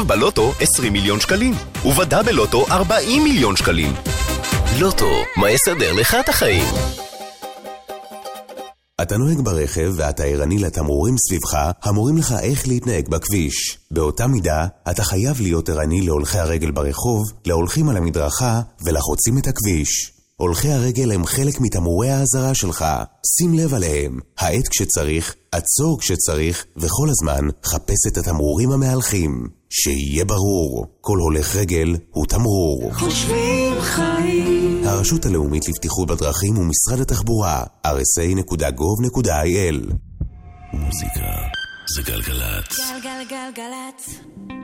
עכשיו בלוטו 20 מיליון שקלים, ובדה בלוטו 40 מיליון שקלים. לוטו, מה יסדר לך את החיים? אתה נוהג ברכב ואתה ערני לתמרורים סביבך המורים לך איך להתנהג בכביש. באותה מידה, אתה חייב להיות ערני להולכי הרגל ברחוב, להולכים על המדרכה ולחוצים את הכביש. הולכי הרגל הם חלק מתמרורי האזהרה שלך, שים לב עליהם, העת כשצריך עצור כשצריך, וכל הזמן חפש את התמרורים המהלכים. שיהיה ברור, כל הולך רגל הוא תמרור. חושבים חיים. הרשות הלאומית לבטיחות בדרכים ומשרד התחבורה, rsa.gov.il מוזיקה זה גלגלצ. גלגלגלגלצ.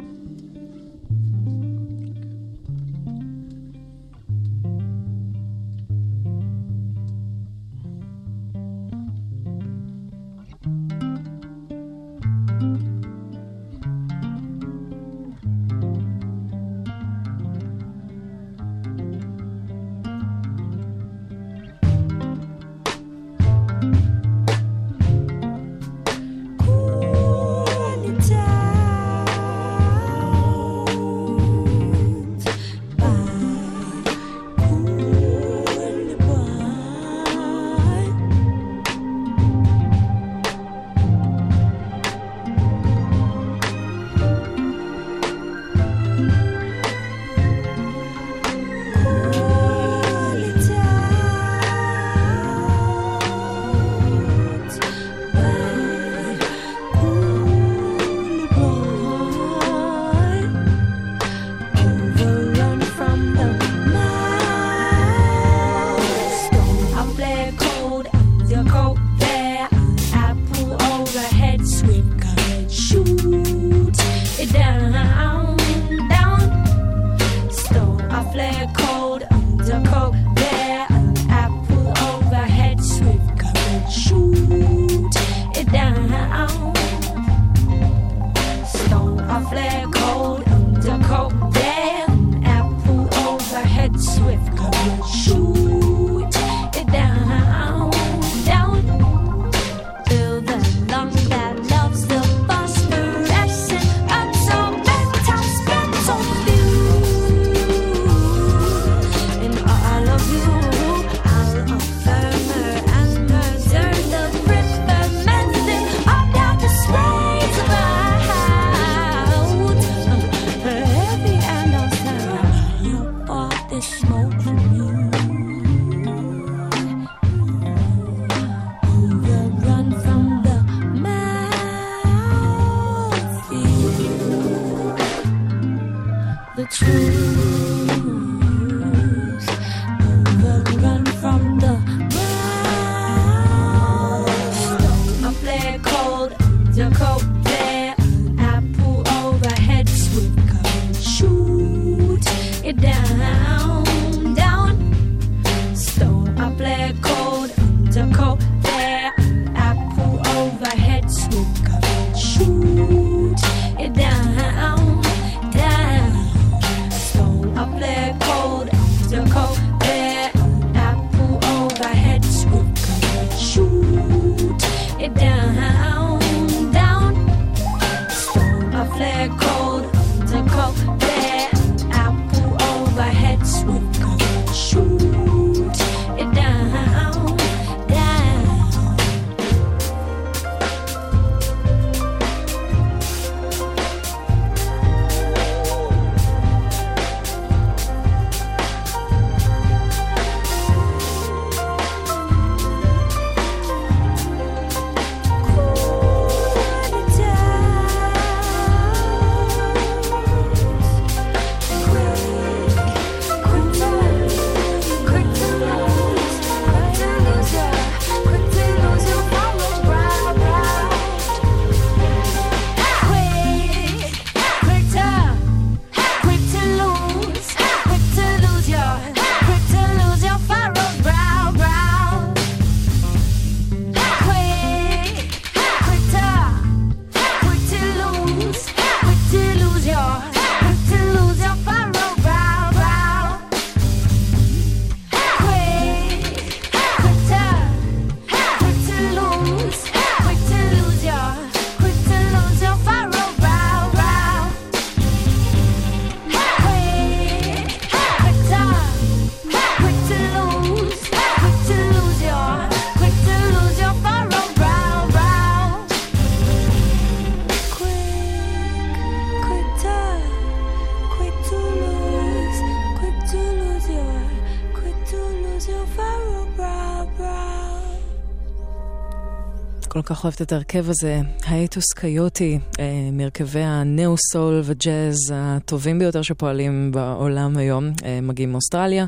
כל כך אוהבת את ההרכב הזה, הייטוס קיוטי, אה, מהרכבי הנאו-סול וג'אז הטובים ביותר שפועלים בעולם היום, אה, מגיעים מאוסטרליה.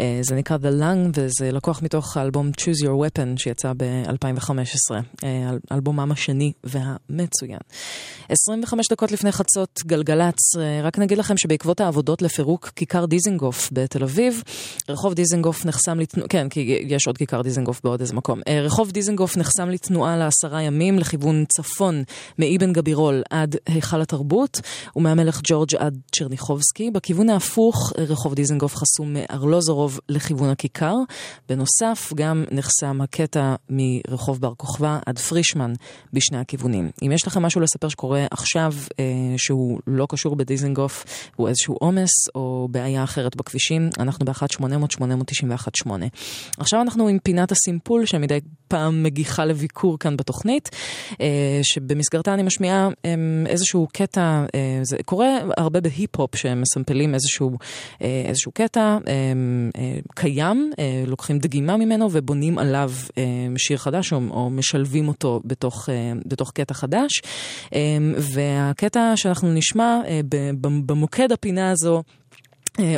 אה, זה נקרא The Lung, וזה לקוח מתוך האלבום Choose Your Weapon שיצא ב-2015, אה, אלבומם השני והמצוין. 25 דקות לפני חצות, גלגלצ, רק נגיד לכם שבעקבות העבודות לפירוק כיכר דיזנגוף בתל אביב, רחוב דיזנגוף נחסם לתנועה, כן, כי יש עוד כיכר דיזנגוף בעוד איזה מקום. רחוב דיזנגוף נחסם לתנועה לעשרה ימים לכיוון צפון, מאבן גבירול עד היכל התרבות, ומהמלך ג'ורג' עד צ'רניחובסקי. בכיוון ההפוך, רחוב דיזנגוף חסום מארלוזורוב לכיוון הכיכר. בנוסף, גם נחסם הקטע מרחוב בר כוכבא עד פרישמן בשני הכיוונים. אם יש לכם משהו לספר שקורה עכשיו, אה, שהוא לא קשור בדיזנגוף, הוא איזשהו עומס או בעיה אחרת בכבישים, אנחנו ב-1-800-891-8. עכשיו אנחנו עם פינת הסימפול שמדי פעם מגיחה לביקור כאן בתוכנית, אה, שבמסגרתה אני משמיעה אה, איזשהו קטע, אה, זה קורה הרבה בהיפ-הופ שהם מסמפלים איזשהו, אה, איזשהו קטע אה, קיים, לוקחים דגימה ממנו ובונים עליו שיר חדש או, או משלבים אותו בתוך, בתוך קטע חדש. אה, והקטע שאנחנו נשמע במוקד הפינה הזו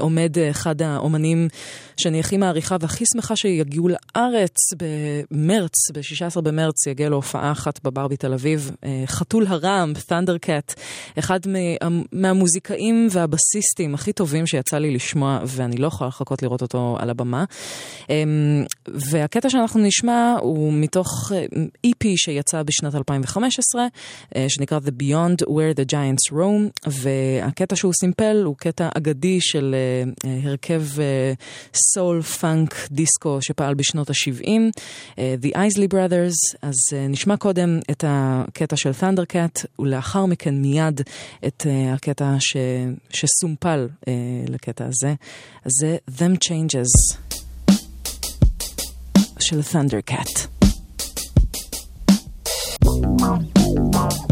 עומד אה, אחד האומנים שאני הכי מעריכה והכי שמחה שיגיעו לארץ במרץ, ב-16 במרץ יגיע להופעה אחת בבר בתל אביב, אה, חתול הרעם, ת'נדרקט, אחד מה- מהמוזיקאים והבסיסטים הכי טובים שיצא לי לשמוע ואני לא יכולה לחכות לראות אותו על הבמה. אה, והקטע שאנחנו נשמע הוא מתוך אה, EP שיצא בשנת 2015, אה, שנקרא The Beyond Where the Giants Roam, והקטע שהוא סימפל הוא קטע אגדי של אה, אה, הרכב סול פאנק דיסקו שפעל בשנות ה-70, אה, The Isley Brothers, אז אה, נשמע קודם את הקטע של Thundercat, ולאחר מכן מיד את אה, הקטע ש, שסומפל אה, לקטע הזה, אז זה Them Changes של Thundercat. Nobody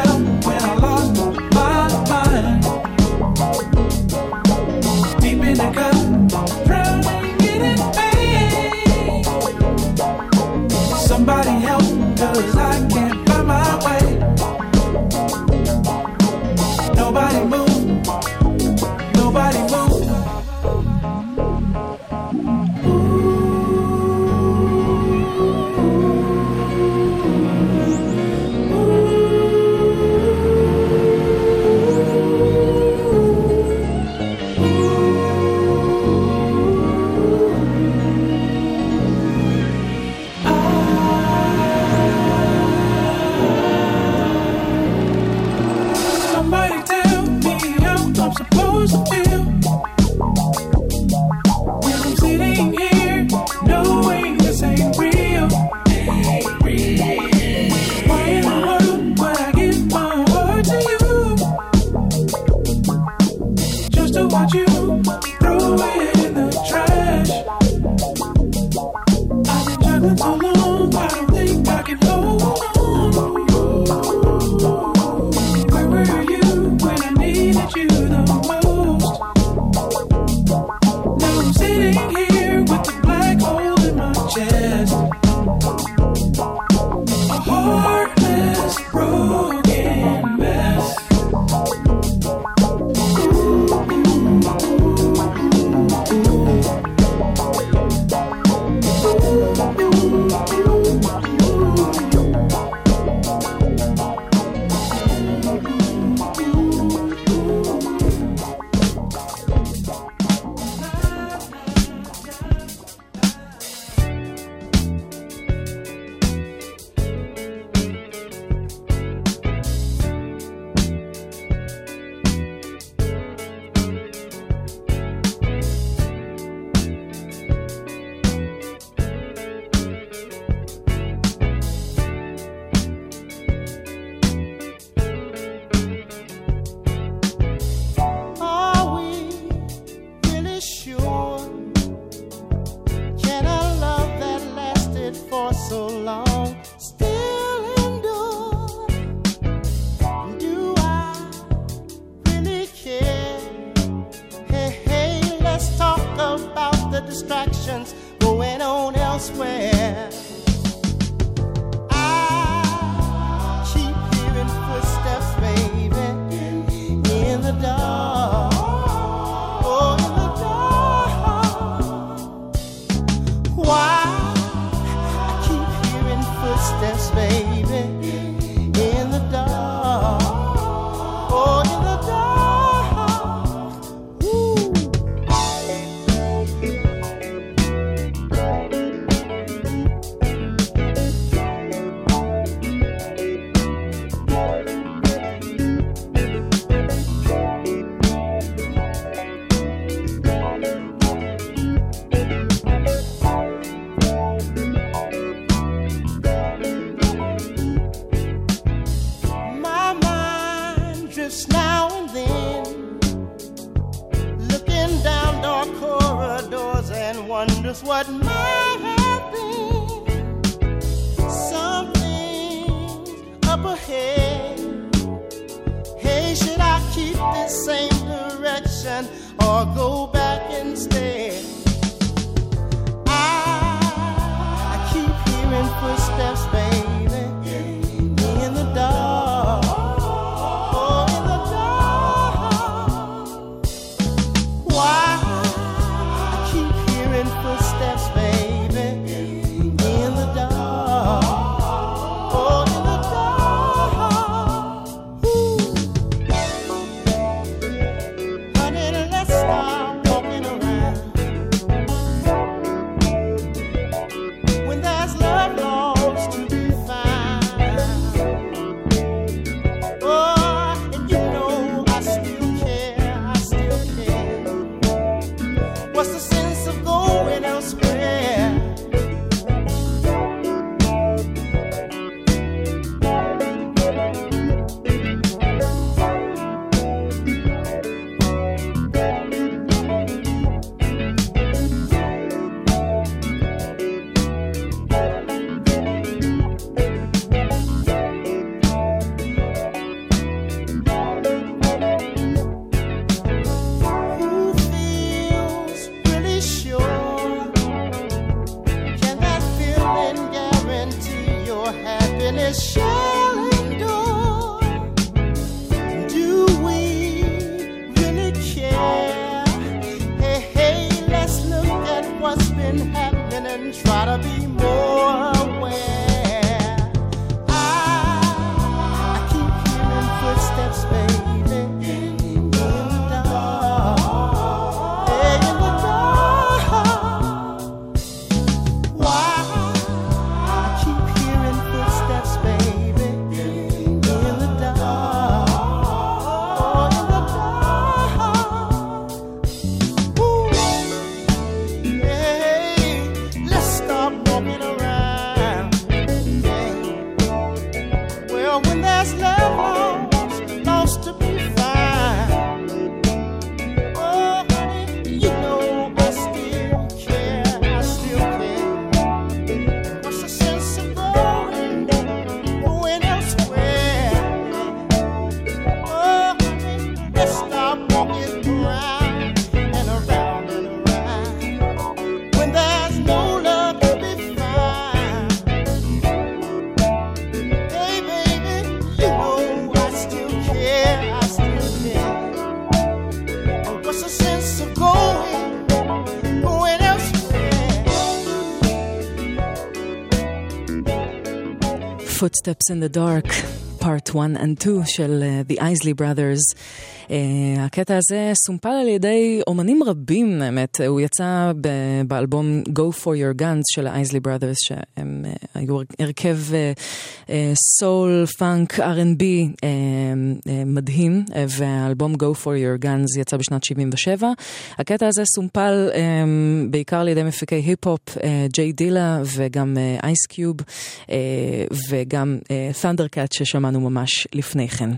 or go back Footsteps in the Dark, Part 1 and 2 של uh, The Isley Brothers. Uh, הקטע הזה סומפל על ידי אומנים רבים, האמת. הוא יצא ב- באלבום Go for Your Guns של ה-Isley Brothers, שהם uh, היו הרכב סול, פאנק, R&B מדהים, uh, והאלבום Go for Your Guns יצא בשנת 77. הקטע הזה סומפל um, בעיקר על ידי מפיקי היפ-הופ, ג'יי דילה וגם אייס קיוב, וגם ת'נדרקאט ששמענו ממש לפני כן.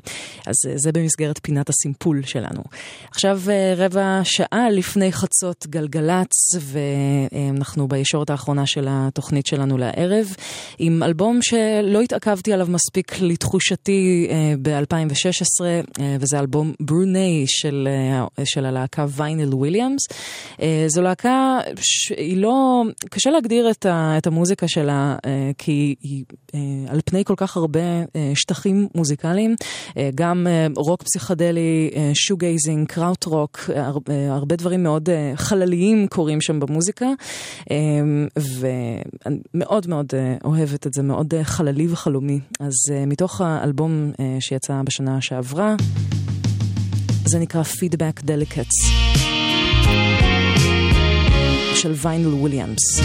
אז זה במסגרת פינת הסימפול שלנו. עכשיו רבע שעה לפני חצות גלגלצ, ואנחנו בישורת האחרונה של התוכנית שלנו לערב, עם אלבום שלא התעכבתי עליו מספיק לתחושתי uh, ב-2016, uh, וזה אלבום ברוני של, uh, של הלהקה ויינל וויליאמס. זו להקה שהיא לא, קשה להגדיר את, ה, את המוזיקה שלה, כי היא על פני כל כך הרבה שטחים מוזיקליים, גם רוק פסיכדלי, שוגייזינג, קראוט רוק, הרבה דברים מאוד חלליים קורים שם במוזיקה, ואני מאוד אוהבת את זה, מאוד אה, חללי וחלומי. אז אה, מתוך האלבום אה, שיצא בשנה שעברה, זה נקרא Feedback Delicates. של ויינל וויליאמס.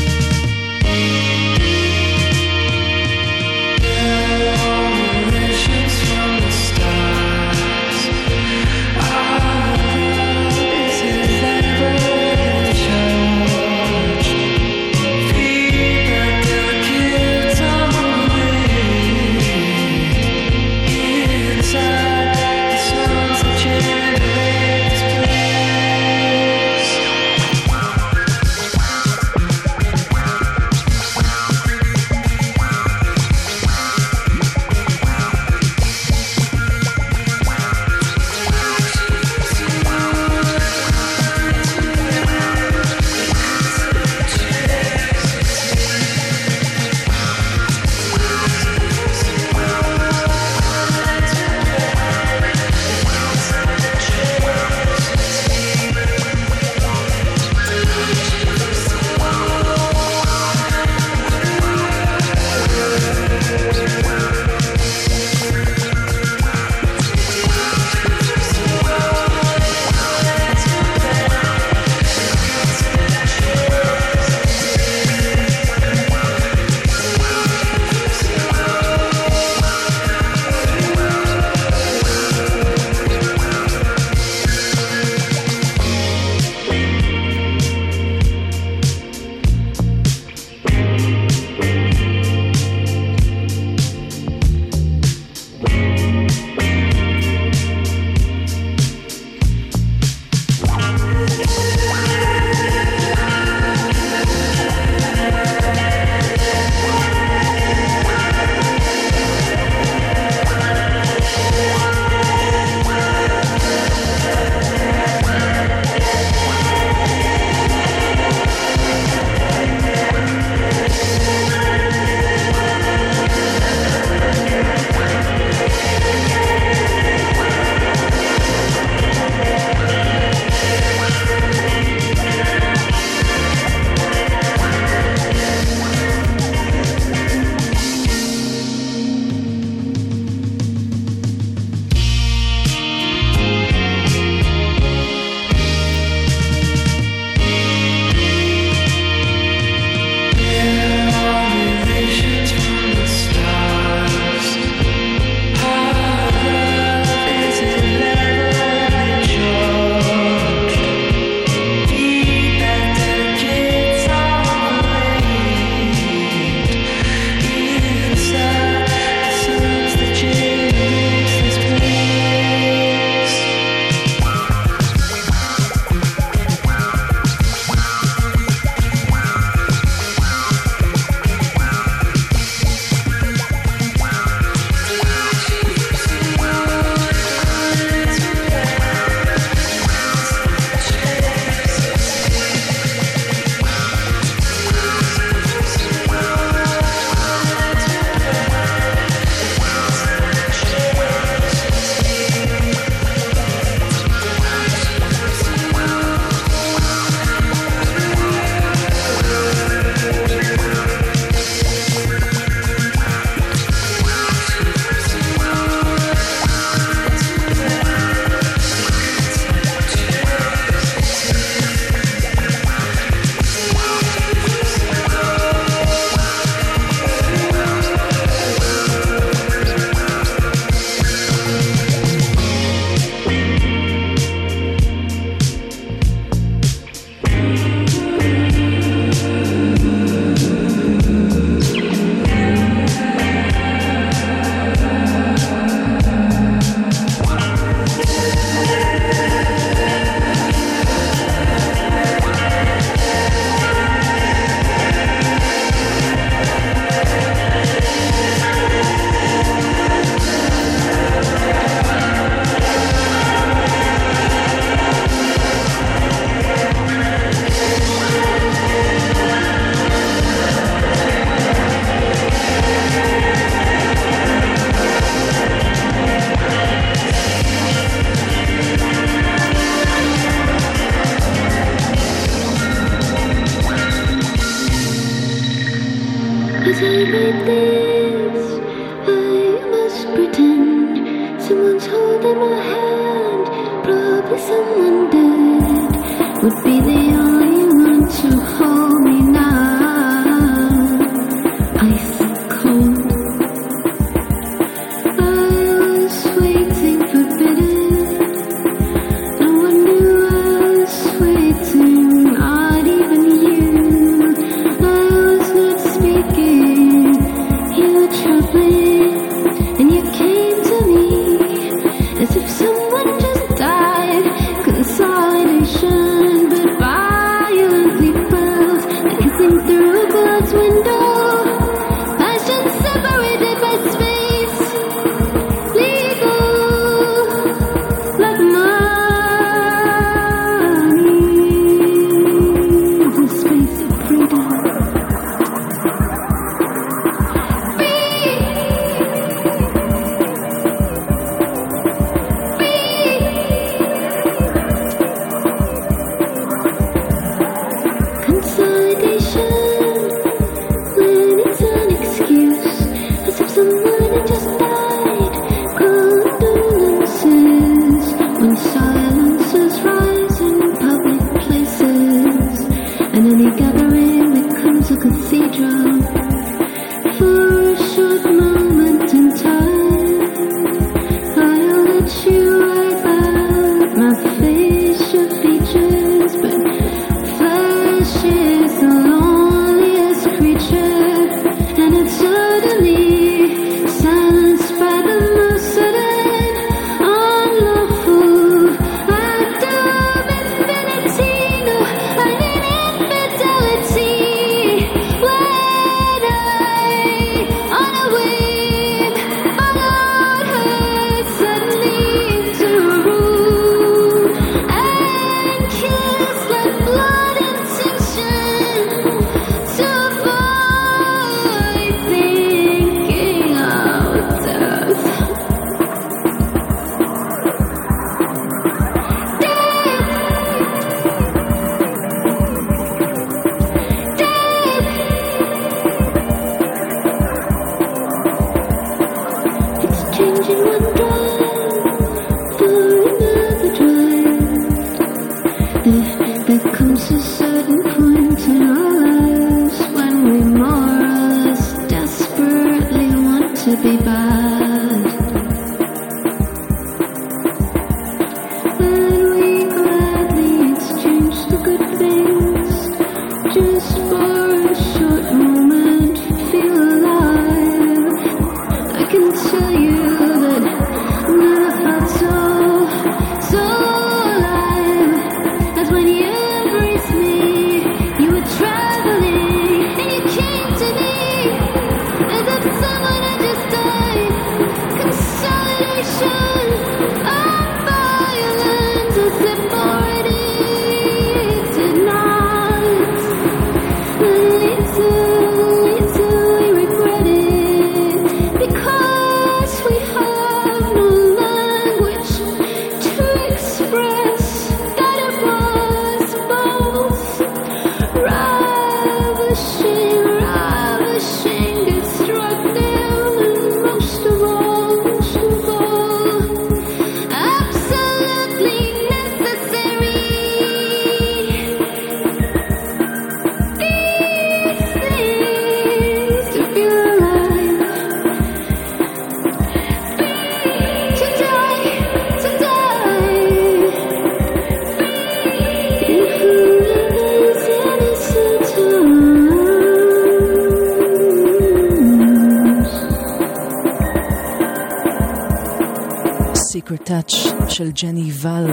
של ג'ני ואל.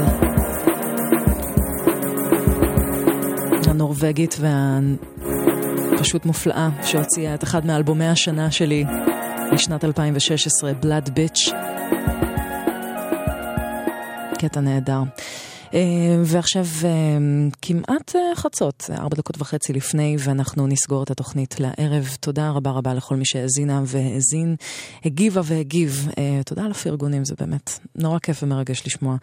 הנורבגית והפשוט מופלאה, שהוציאה את אחד מאלבומי השנה שלי משנת 2016, בלאד ביץ'. קטע נהדר. אה, ועכשיו אה, כמעט... חצות, ארבע דקות וחצי לפני, ואנחנו נסגור את התוכנית לערב. תודה רבה רבה לכל מי שהאזינה והאזין, הגיבה והגיב. אה, תודה על הפרגונים, זה באמת נורא כיף ומרגש לשמוע.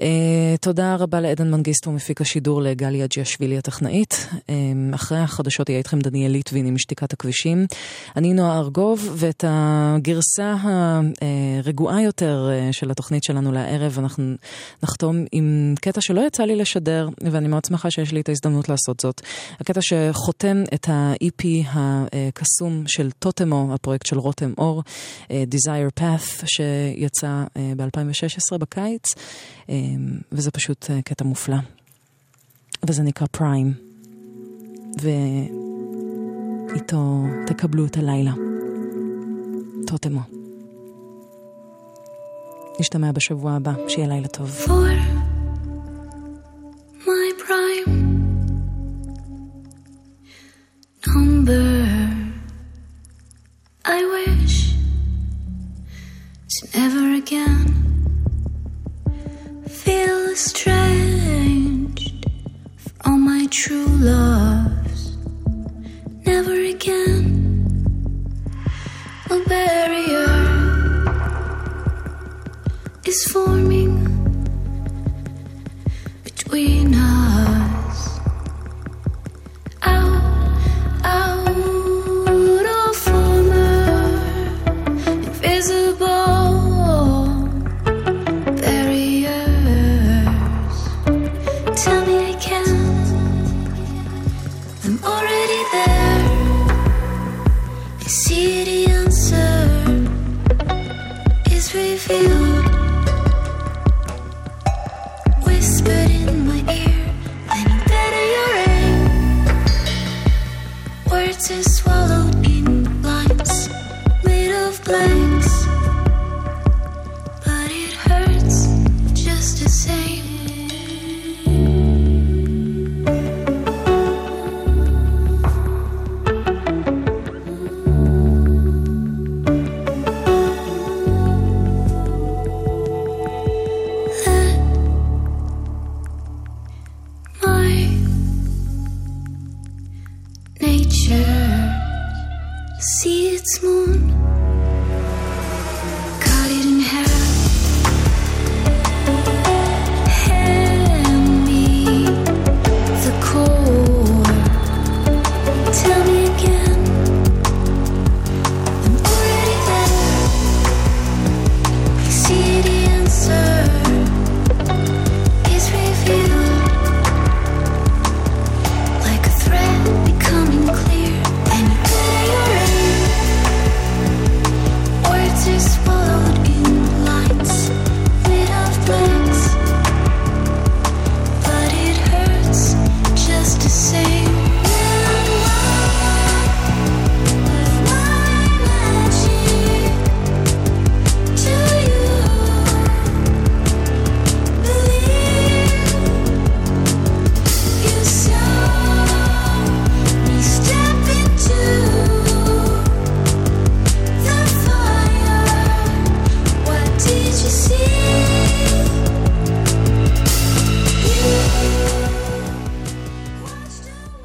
אה, תודה רבה לעדן מנגיסטו, מפיק השידור, לגלי אג'יאשווילי הטכנאית. אה, אחרי החדשות יהיה איתכם דניאל ליטבין עם שתיקת הכבישים. אני נועה ארגוב, ואת הגרסה הרגועה יותר אה, של התוכנית שלנו לערב, אנחנו נחתום עם קטע שלא יצא לי לשדר, ואני מאוד שמחה שיש לי את ההזדמנות לעשות זאת. הקטע שחותם את ה-EP הקסום של טוטמו, הפרויקט של רותם אור, Desire Path, שיצא ב-2016 בקיץ, וזה פשוט אה, קטע מופלא. וזה נקרא פריים, ואיתו תקבלו את הלילה. טוטמו. נשתמע בשבוע הבא, שיהיה לילה טוב. For my prime number, I wish to never again feel estranged of all my true loves. Never again a barrier is forming between us. Out, out of former, invisible